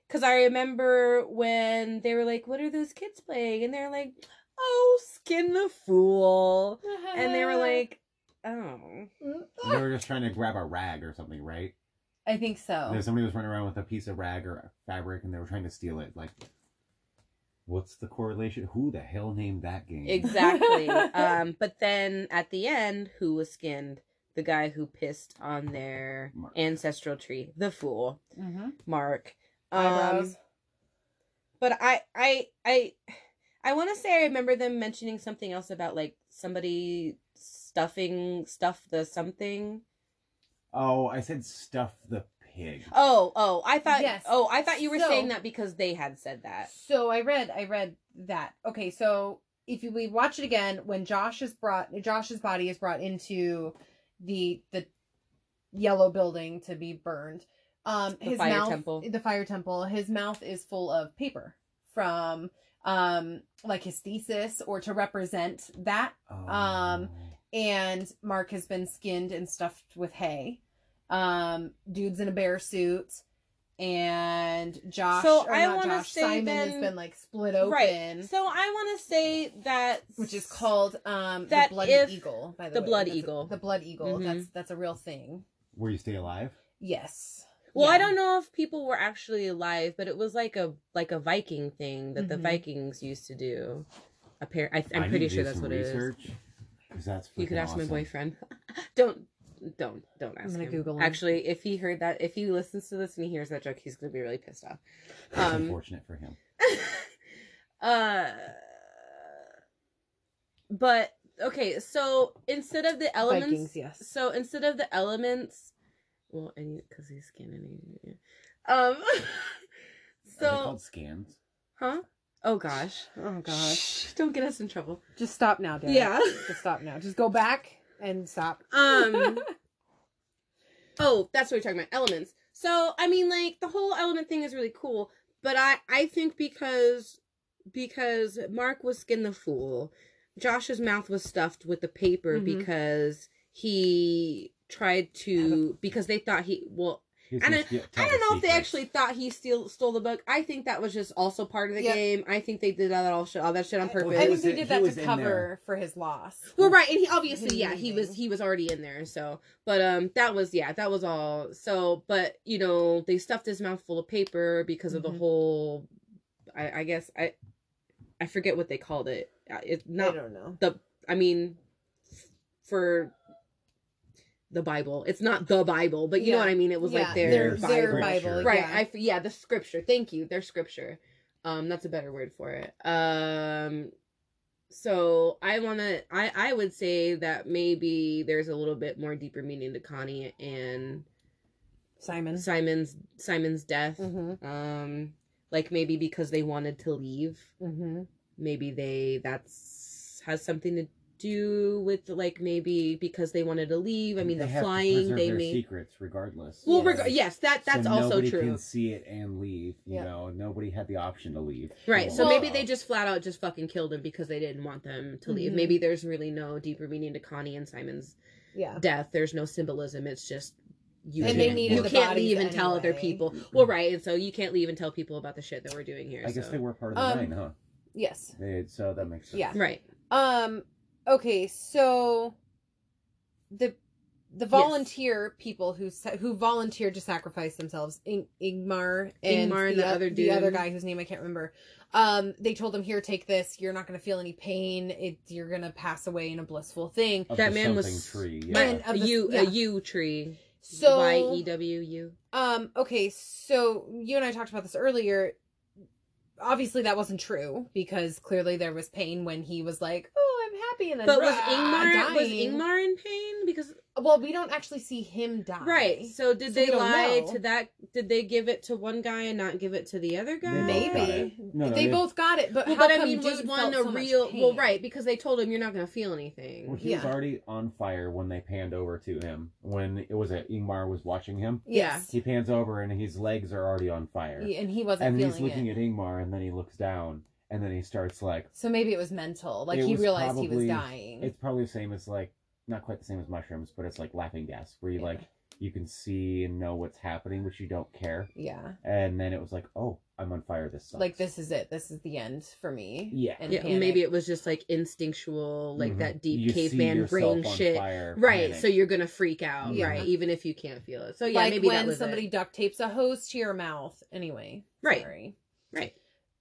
because I remember when they were like, "What are those kids playing?" and they're like, "Oh, Skin the Fool," and they were like, "Oh." They were just trying to grab a rag or something, right? I think so. There's somebody was running around with a piece of rag or fabric, and they were trying to steal it. Like, what's the correlation? Who the hell named that game? Exactly. um, but then at the end, who was skinned? The guy who pissed on their Mark. ancestral tree, the fool, mm-hmm. Mark. Um, Eyebrows. but I, I, I, I want to say I remember them mentioning something else about like somebody stuffing stuff the something. Oh, I said stuff the pig. Oh, oh, I thought. Yes. Oh, I thought you were So- saying that because they had said that. So I read, I read that. Okay, so if you, we watch it again, when Josh is brought, Josh's body is brought into the the yellow building to be burned. Um, The his fire mouth, temple. the fire temple, his mouth is full of paper from um like his thesis or to represent that. Oh. Um, And Mark has been skinned and stuffed with hay. Um, dude's in a bear suit. And Josh, So or I wanna say Simon then- has been like split open, Right. So I want to say that which is called um That the bloody if- eagle. By the, the way. blood That's a- eagle. the blood eagle. Mhm. That's that's a real thing. Where you stay alive? Yes. Well, I don't know if people were actually alive, but it was like a like a Viking thing that the Mhm. Vikings used to do. Appar- I, I I'm pretty sure that's some what it is. research, 'cause that's You could freaking ask my boyfriend. don't, don't, don't ask I'm gonna him. Google him. Actually, if he heard that, if he listens to this and he hears that joke, he's gonna be really pissed off. That's Um, unfortunate for him. uh, but okay, so instead of the elements, Vikings, yes. so instead of the elements, well, and because he's skinning, um, Are they so called scans? huh? Oh gosh, oh gosh, don't get us in trouble. Just stop now, Dad. Yeah. Just stop now. Just go back and stop. Um. oh, that's what we're talking about. Elements. So I mean, like the whole element thing is really cool, but I I think because because Mark was skin the fool, Josh's mouth was stuffed with the paper Mhm. because he tried to because they thought he well I don't, I don't the know if they actually thought he steal stole the book. I think that was just also part of the Yep. game. I think they did that all shit, all that shit on I- purpose. Well, I he think they did that to cover for his loss. Well, right, and he obviously, yeah, he was he was already in there. So, but um, that was yeah, that was all. So, but you know, they stuffed his mouth full of paper because of Mhm. the whole. I, I guess I, I forget what they called it. Uh, It's I not don't know. the. I mean, for the Bible, it's not the Bible, but you know what I mean. It was Yeah, like their, their, Bible. their Bible, right yeah. I, f- yeah the scripture thank you their scripture um that's a better word for it um so i want to i i would say that maybe there's a little bit more deeper meaning to connie and Simon. simon's simon's death Mm-hmm. um like maybe because they wanted to leave Mm-hmm. maybe they that's has something to do with like maybe because they wanted to leave i mean the have flying preserve they their made secrets regardless. well Yes. reg- yes that that's so also nobody true can see it and leave. You Yeah. know, nobody had the option to leave. Right. So Well- maybe they just flat out just fucking killed him because they didn't want them to leave. Mhm. Maybe there's really no deeper meaning to Connie and Simon's Yeah. death. There's no symbolism. It's just you And can't, they needed you the can't leave and tell other people. Well, right. And so you can't leave and tell people about the shit that we're doing here. I guess they were part of the Um, nine, huh? Yes. They, so that makes sense. Yeah. right. Um. Okay. So the the volunteer people who who volunteered to sacrifice themselves, In- Ingmar and, Ingmar and the o- other the other guy whose name I can't remember. Um, they told him, "Here, take this. You're not going to feel any pain. It, you're going to pass away in a blissful thing." Of That the man was- something tree. Right. Yeah. And- A of the- U yeah. a yew tree. So Y E W U. Um, okay, so you and I talked about this earlier. Obviously that wasn't true because clearly there was pain when he was like, "Oh, I'm happy," and then But was rah, Ingmar was. Ingmar in pain because Well, we don't actually see him die. right. So did So they lie know. to that? Did they give it to one guy and not give it to the other guy? They Maybe. No, no, they they- both got it, but Well, how but I come mean, was dude one felt a so real? Well, right, because they told him you're not going to feel anything. Well, he was already on fire when they panned over to him. When it was it Ingmar was watching him. Yes. He pans over and his legs are already on fire. He- and he wasn't and feeling he's looking it. at Ingmar, and then he looks down, and then he starts like. So maybe it was mental. Like It he was realized he was probably- dying. It's probably the same as like not quite the same as mushrooms, but it's like laughing gas, where you Yeah. like you can see and know what's happening, but you don't care. yeah. And then it was like, oh, I'm on fire. This sucks. Like this is it. This is the end for me. Yeah. And Yeah, panic. maybe it was just like instinctual, like Mhm. that deep You see caveman yourself brain on shit. fire, Right, panic. so you're gonna freak out, Yeah. right? Even if you can't feel it. So yeah, like maybe when that was somebody it. duct tapes a hose to your mouth. Anyway, Right. Sorry. Right.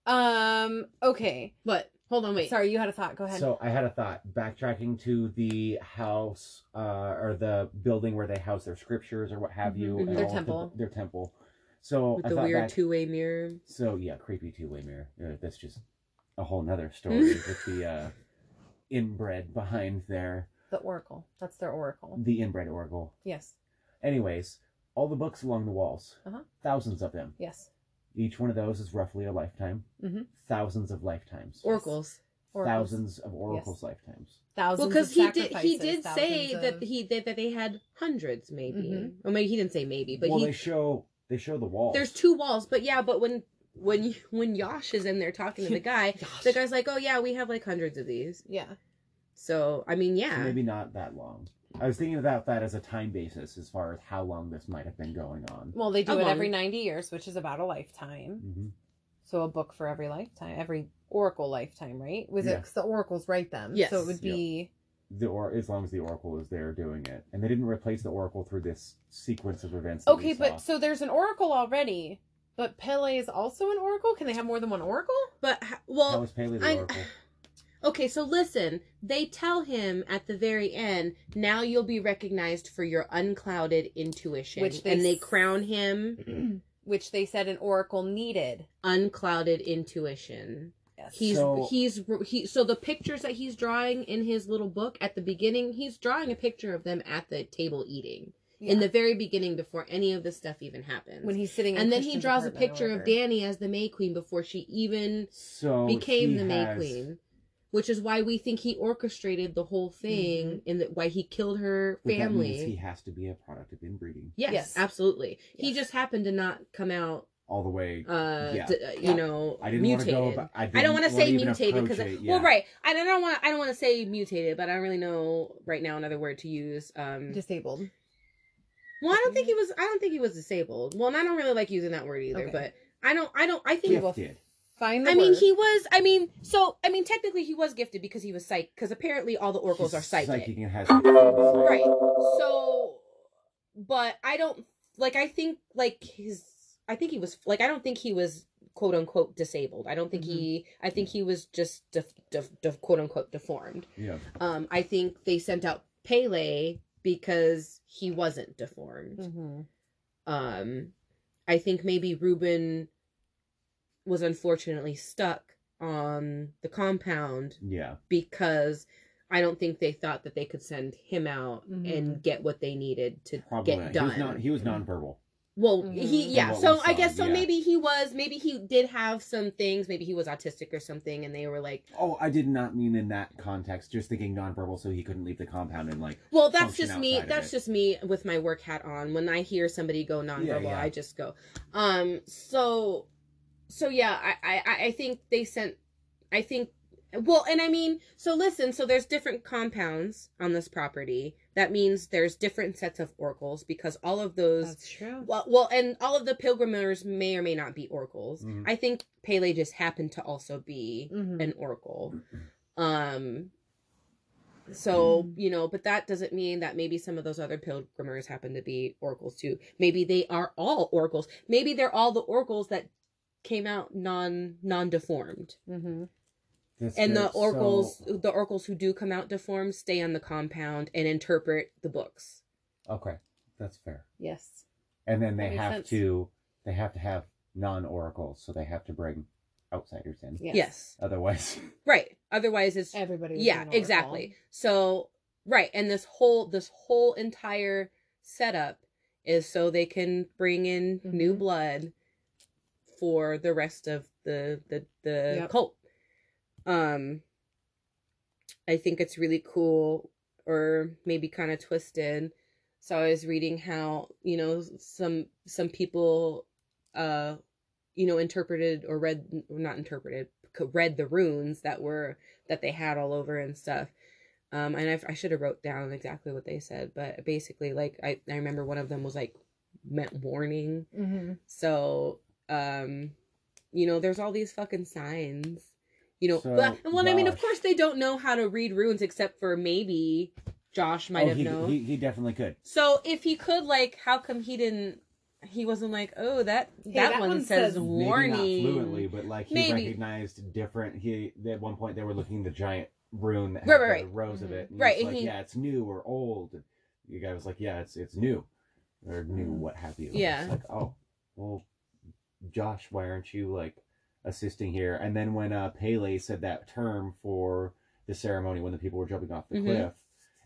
Um. Okay. But hold on, wait. Sorry, you had a thought. Go ahead. So I had a thought. Backtracking to the house uh, or the building where they house their scriptures or what have you. Mhm. and Their all of the- temple. their temple. So With I the weird back- two-way mirror. So yeah, creepy two-way mirror. Uh, that's just a whole nother story with the uh, inbred behind there, the oracle. That's their oracle. the inbred oracle. Yes. Anyways, all the books along the walls, Uh-huh. thousands of them. Yes. Each one of those is roughly a lifetime. Mhm. Thousands of lifetimes. Oracles. Oracles. Thousands of oracles' lifetimes. Thousands. Well, because he did. He did say thousands that he did that they had hundreds, maybe. Mhm. Or maybe he didn't say maybe, but well, he. they show they show the walls. There's two walls, but yeah, but when when you, when Yosh is in there talking to the guy, the guy's like, "Oh yeah, we have like hundreds of these." Yeah. So I mean, So yeah, maybe not that long. I was thinking about that as a time basis, as far as how long this might have been going on. Well, they do How it long? every ninety years, which is about a lifetime. hmm So a book for every lifetime, every oracle lifetime, right? Was Yeah. it 'cause the oracles write them? Yes. So it would be. The or as long as the oracle is there doing it, and they didn't replace the oracle through this sequence of events. Okay, but so there's an oracle already, but Pele is also an oracle. Can they have more than one oracle? but well, how was Pele the I- oracle? Okay, so listen, they tell him at the very end, now you'll be recognized for your unclouded intuition. Which they and they s- crown him Which they said an oracle needed. unclouded intuition. Yes. He's So- he's he so the pictures that he's drawing in his little book at the beginning, he's drawing a picture of them at the table eating. In the very beginning before any of this stuff even happens. when he's sitting, and then he draws a picture of. Dani as the May Queen before she even So became the May Queen, which is why we think he orchestrated the whole thing and that why he killed her but that means family. he has to be a product of inbreeding, Yes, Yes. absolutely. He just happened to not come out, all the way. uh, Yeah. d- uh, you Yeah. know, I didn't want to mutated. go. About, I, I don't want to say mutated because it, well, right. I don't want. I don't want to say mutated, but I don't really know right now another word to use. Um, disabled. Well, I don't think he was. I don't think he was disabled. Well, and I don't really like using that word either. Okay. But I don't. I don't. I think. Gifted. Find the I mean, word. he was. I mean, so I mean, technically, he was gifted because he was psychic. Because apparently, all the oracles He's are psychic. and has Right. So, but I don't like. I think like his. I think he was like. I don't think he was quote unquote disabled. I don't think he. I think he was just def, def, def, quote unquote deformed. Yeah. Um, I think they sent out Pele because he wasn't deformed. Mhm. Um, I think maybe Ruben was unfortunately stuck on the compound Yeah. because I don't think they thought that they could send him out Mhm. and get what they needed to Probably. get not. done. He was non, he was nonverbal. well, Mhm. he yeah. So I saw, guess so. yeah. Maybe he was. Maybe he did have some things. Maybe he was autistic or something, and they were like, Oh, I did not mean in that context. Just thinking nonverbal, so he couldn't leave the compound and like. Well, that's just me. That's just me with my work hat on. When I hear somebody go nonverbal, yeah. I just go. Um. So, so yeah, I, I I think they sent. I think. Well, and I mean, so listen. So there's different compounds on this property. That means there's different sets of oracles because all of those. That's true. Well, well, and all of the pilgrimers may or may not be oracles. Mhm. I think Pele just happened to also be Mhm. an oracle. Um so, you know, but that doesn't mean that maybe some of those other pilgrimers happen to be oracles too. Maybe they are all oracles. Maybe they're all the oracles that came out non non deformed. Mhm. That's And the good. So- oracles the oracles who do come out deformed stay on the compound and interpret the books. okay, that's fair. Yes. And then they have sense. to. They have to have non-oracles, so they have to bring outsiders in. Yes. Yes. Otherwise, Right. Otherwise it's Everybody. yeah an exactly so right and this whole this whole entire setup is so they can bring in new Mhm. blood for the rest of the the the Yep. cult um i think it's really cool or maybe kind of twisted so i was reading how you know some some people uh you know interpreted or read not interpreted read the runes that were that they had all over and stuff um and i, I should have wrote down exactly what they said but basically like i i remember one of them was like meant warning Mhm. so um you know there's all these fucking signs you know So, but, well i mean of course they don't know how to read runes except for maybe josh might oh, have he, known he he definitely could. so if he could like how come he didn't he wasn't like oh that Hey, that, that one, one says, says- warning Maybe not fluently, but like he Maybe. recognized different. He at one point they were looking the giant rune that had Right, right, the right. rows of Mhm. it. And Right, Right. and Like, he- yeah, it's new or old. And the guy was like, yeah, it's it's new or new, Mhm. what have you. Yeah. It's like, oh, well, Josh, why aren't you like assisting here? And then when uh, Pele said that term for the ceremony when the people were jumping off the Mhm. cliff,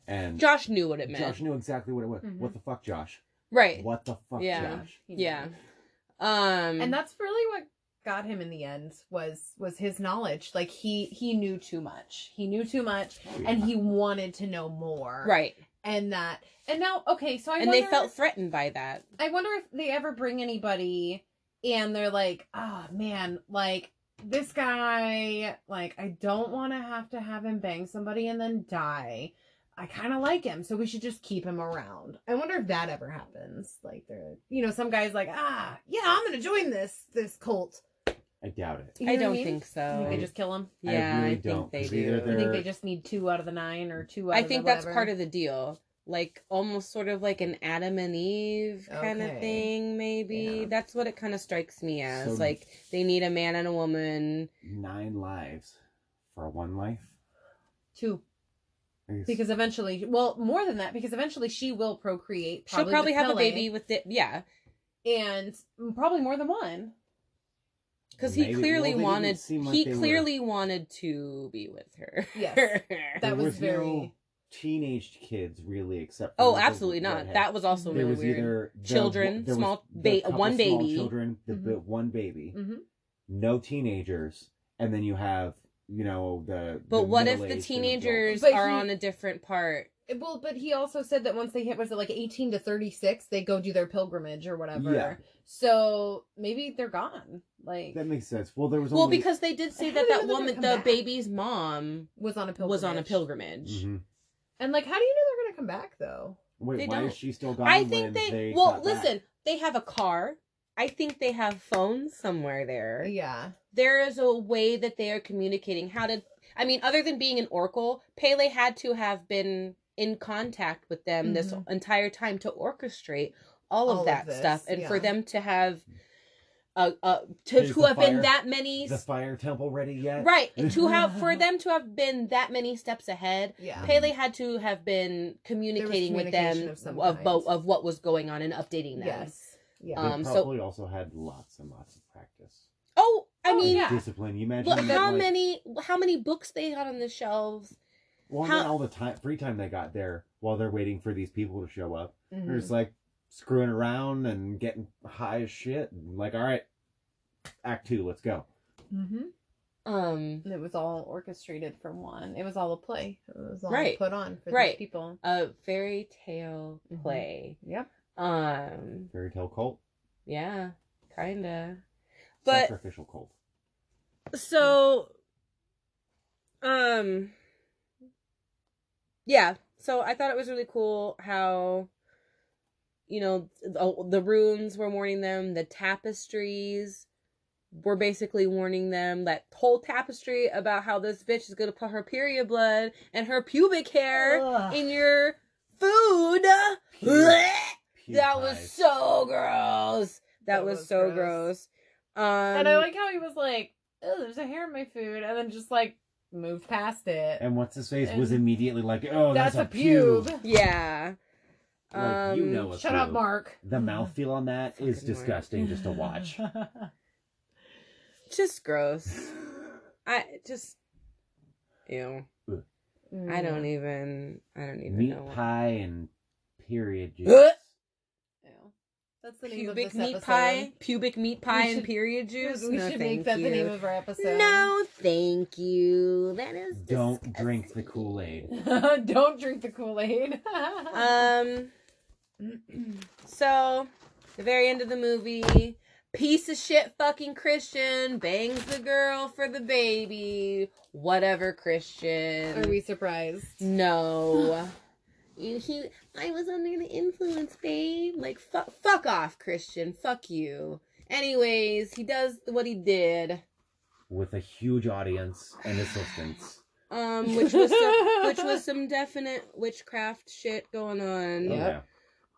and josh knew what it meant Josh knew exactly what it was. Mhm. What the fuck, Josh? right What the fuck, Yeah. Josh? He yeah um and that's really what got him in the end was was his knowledge like he he knew too much he knew too much Oh, and he wanted to know more right and that and now okay so i and wonder, they felt threatened by that i wonder if they ever bring anybody and they're like oh man like this guy like i don't want to have to have him bang somebody and then die i kind of like him so we should just keep him around i wonder if that ever happens like they're you know some guys like ah yeah i'm gonna join this this cult I doubt it. You know i don't mean? think so You think they just kill him? Yeah i, really think don't, they 'cause do I think they just need two out of the nine or two out i of think the that's whatever. part of the deal like almost sort of like an adam and eve kind of thing maybe Yeah. that's what it kind of strikes me as So- like they need a man and a woman Nine lives for one life. two It's- because eventually, well, more than that because eventually she will procreate. she'll probably with have a baby with it yeah and probably more than one. because he clearly well, wanted like he they were- clearly wanted to be with her Yes. That was, was very. no teenage kids really, except oh absolutely not redhead. that was also there really was weird either the- Children, there small the ba- couple one small baby. children, the Mhm. the one baby, Mhm. no teenagers, and then you have you know the. but the what if the teenagers But are he- on a different part Well, but he also said that once they hit was it like eighteen to thirty six, they go do their pilgrimage or whatever. Yeah. So maybe they're gone. Like That makes sense. Well, there was well only, because they did say that that woman the back? baby's mom was on a pilgrimage. was on a pilgrimage Mhm. And like, how do you know they're gonna come back though? Wait, They why don't. is she still gone? I when think they, they well got back? listen, they have a car. I think they have phones somewhere there. Yeah. There is a way that they are communicating. How did I mean, other than being an Oracle, Pele had to have been in contact with them this Mhm. entire time to orchestrate all of All of that this, stuff, and for them to have, uh, uh, to Is to have fire- been that many, the fire temple ready yet? right? To have for them to have been that many steps ahead, Yeah. Pele had to have been communicating with them of of, bo- of what was going on and updating them. Yes. Yeah. They Um, so- probably also had lots and lots of practice. Oh, I Oh, mean, yeah. Discipline. You imagine look how like, many how many books they had on the shelves. Well, how- then all the time, free time they got there while they're waiting for these people to show up. They're Mhm. just like screwing around and getting high as shit. And like, all right, act two, let's go. Mhm. Um, And it was all orchestrated for one. It was all a play. It was all Right. put on for Right. these people. a fairy tale Mhm. play. Yep. Um, Fairy tale cult, yeah, kinda. But sacrificial cult. so, um, yeah. So I thought it was really cool how, you know, the, the runes were warning them. The tapestries were basically warning them. That whole tapestry about how this bitch is gonna put her period blood and her pubic hair Ugh. in your food. Puke. Blech! Puke That was so gross. That, That was, was so gross. gross. Um, and I like how he was like, "Oh, there's a hair in my food," and then just like moved past it. And what's his face was immediately like, oh, that's, That's a, a pube. pube. yeah. Like, Um, you know a Shut up. Mark. The mouthfeel on that is Fucking Mark. disgusting just to watch. just gross. I just, ew. I don't even. I don't even Meat know. what- pie and period juice. Ugh. Ew. That's the name Pubic of this meat episode. pie, pubic meat pie, and should- period juice. We no, should thank make that you. the name of our episode. No, thank you. That is Don't disgusting. drink the Kool Aid. Don't drink the Kool Aid. Um. So, the very end of the movie, piece of shit fucking Christian bangs the girl for the baby. Whatever, Christian. Are we surprised? No. You, he, I was under the influence, babe. Like, fuck, fuck off, Christian. Fuck you. Anyways, he does what he did, With a huge audience and assistants. um, which was some, which was some definite witchcraft shit going on. Oh, Yep.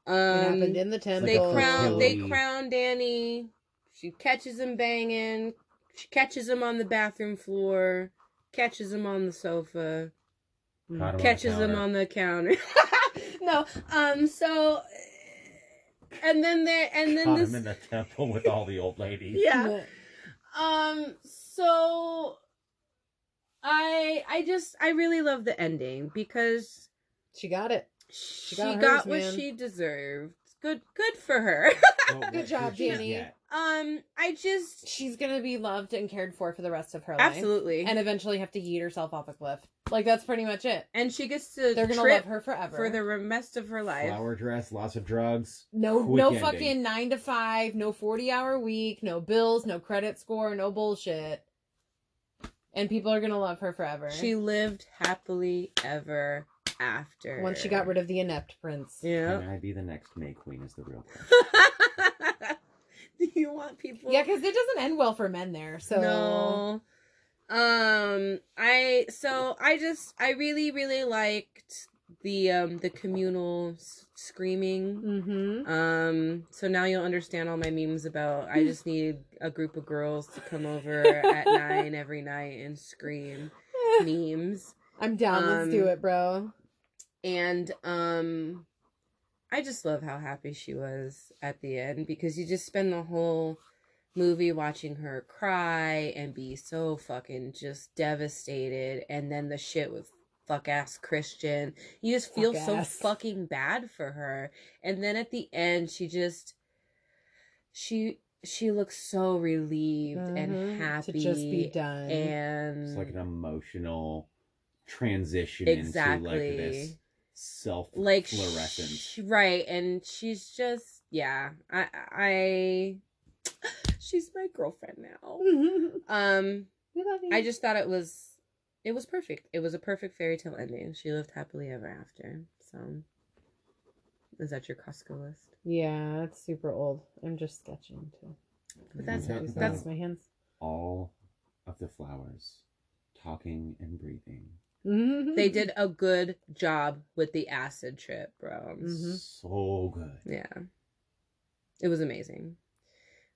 Um, it happened in the temple. they crown they crown Dani. She catches him banging. She catches him on the bathroom floor. Catches him on the sofa. Caught him on the catches him counter. on the counter. no, um. So, and then there, and then Caught this, him in the temple with all the old ladies. yeah. Um. So, I I just I really love the ending because She got it. She, got got, hers, what man. she deserved. Good, good for her. But Good job, Dani. um, I just She's gonna be loved and cared for for the rest of her life. absolutely, And eventually have to yeet herself off a cliff. Like that's pretty much it. and she gets to They're gonna trip love her forever. for the rest of her life. Flower dress, lots of drugs. no no ending. fucking nine to five, no forty hour week, no bills, no credit score, no bullshit. And people are gonna love her forever. She lived happily ever after. once she got rid of the inept prince. Yeah. Can I be the next May Queen? Is the real question. Do you want people? Yeah, because it doesn't end well for men there. So No. Um I so I just I really really liked the um the communal s- screaming. Mm-hmm. Um so now you'll understand all my memes about I just need a group of girls to come over at 9 every night and scream memes. I'm down. Let's do Um, it, bro. And um I just love how happy she was at the end because you just spend the whole movie watching her cry and be so fucking just devastated and then the shit with fuck ass Christian. You just feel Fuck so ass. fucking bad for her. And then at the end she just she she looks so relieved and Mhm. happy to just be done. and It's like an emotional transition Exactly. into like this self like fluorescence. sh- right and she's just yeah i i she's my girlfriend now um we love you. i just thought it was it was perfect it was a perfect fairy tale ending she lived happily ever after so Is that your Costco list? Yeah, it's super old. I'm just sketching too. But that's Yeah, that's that's my hands. all of the flowers talking and breathing. They did a good job with the acid trip, bro. Mhm. So good. Yeah. It was amazing.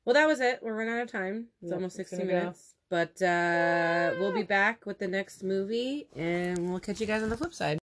Well, that was it. We're running out of time. It's Yep, almost 60 gonna go. minutes. But uh, we'll be back with the next movie and we'll catch you guys on the flip side.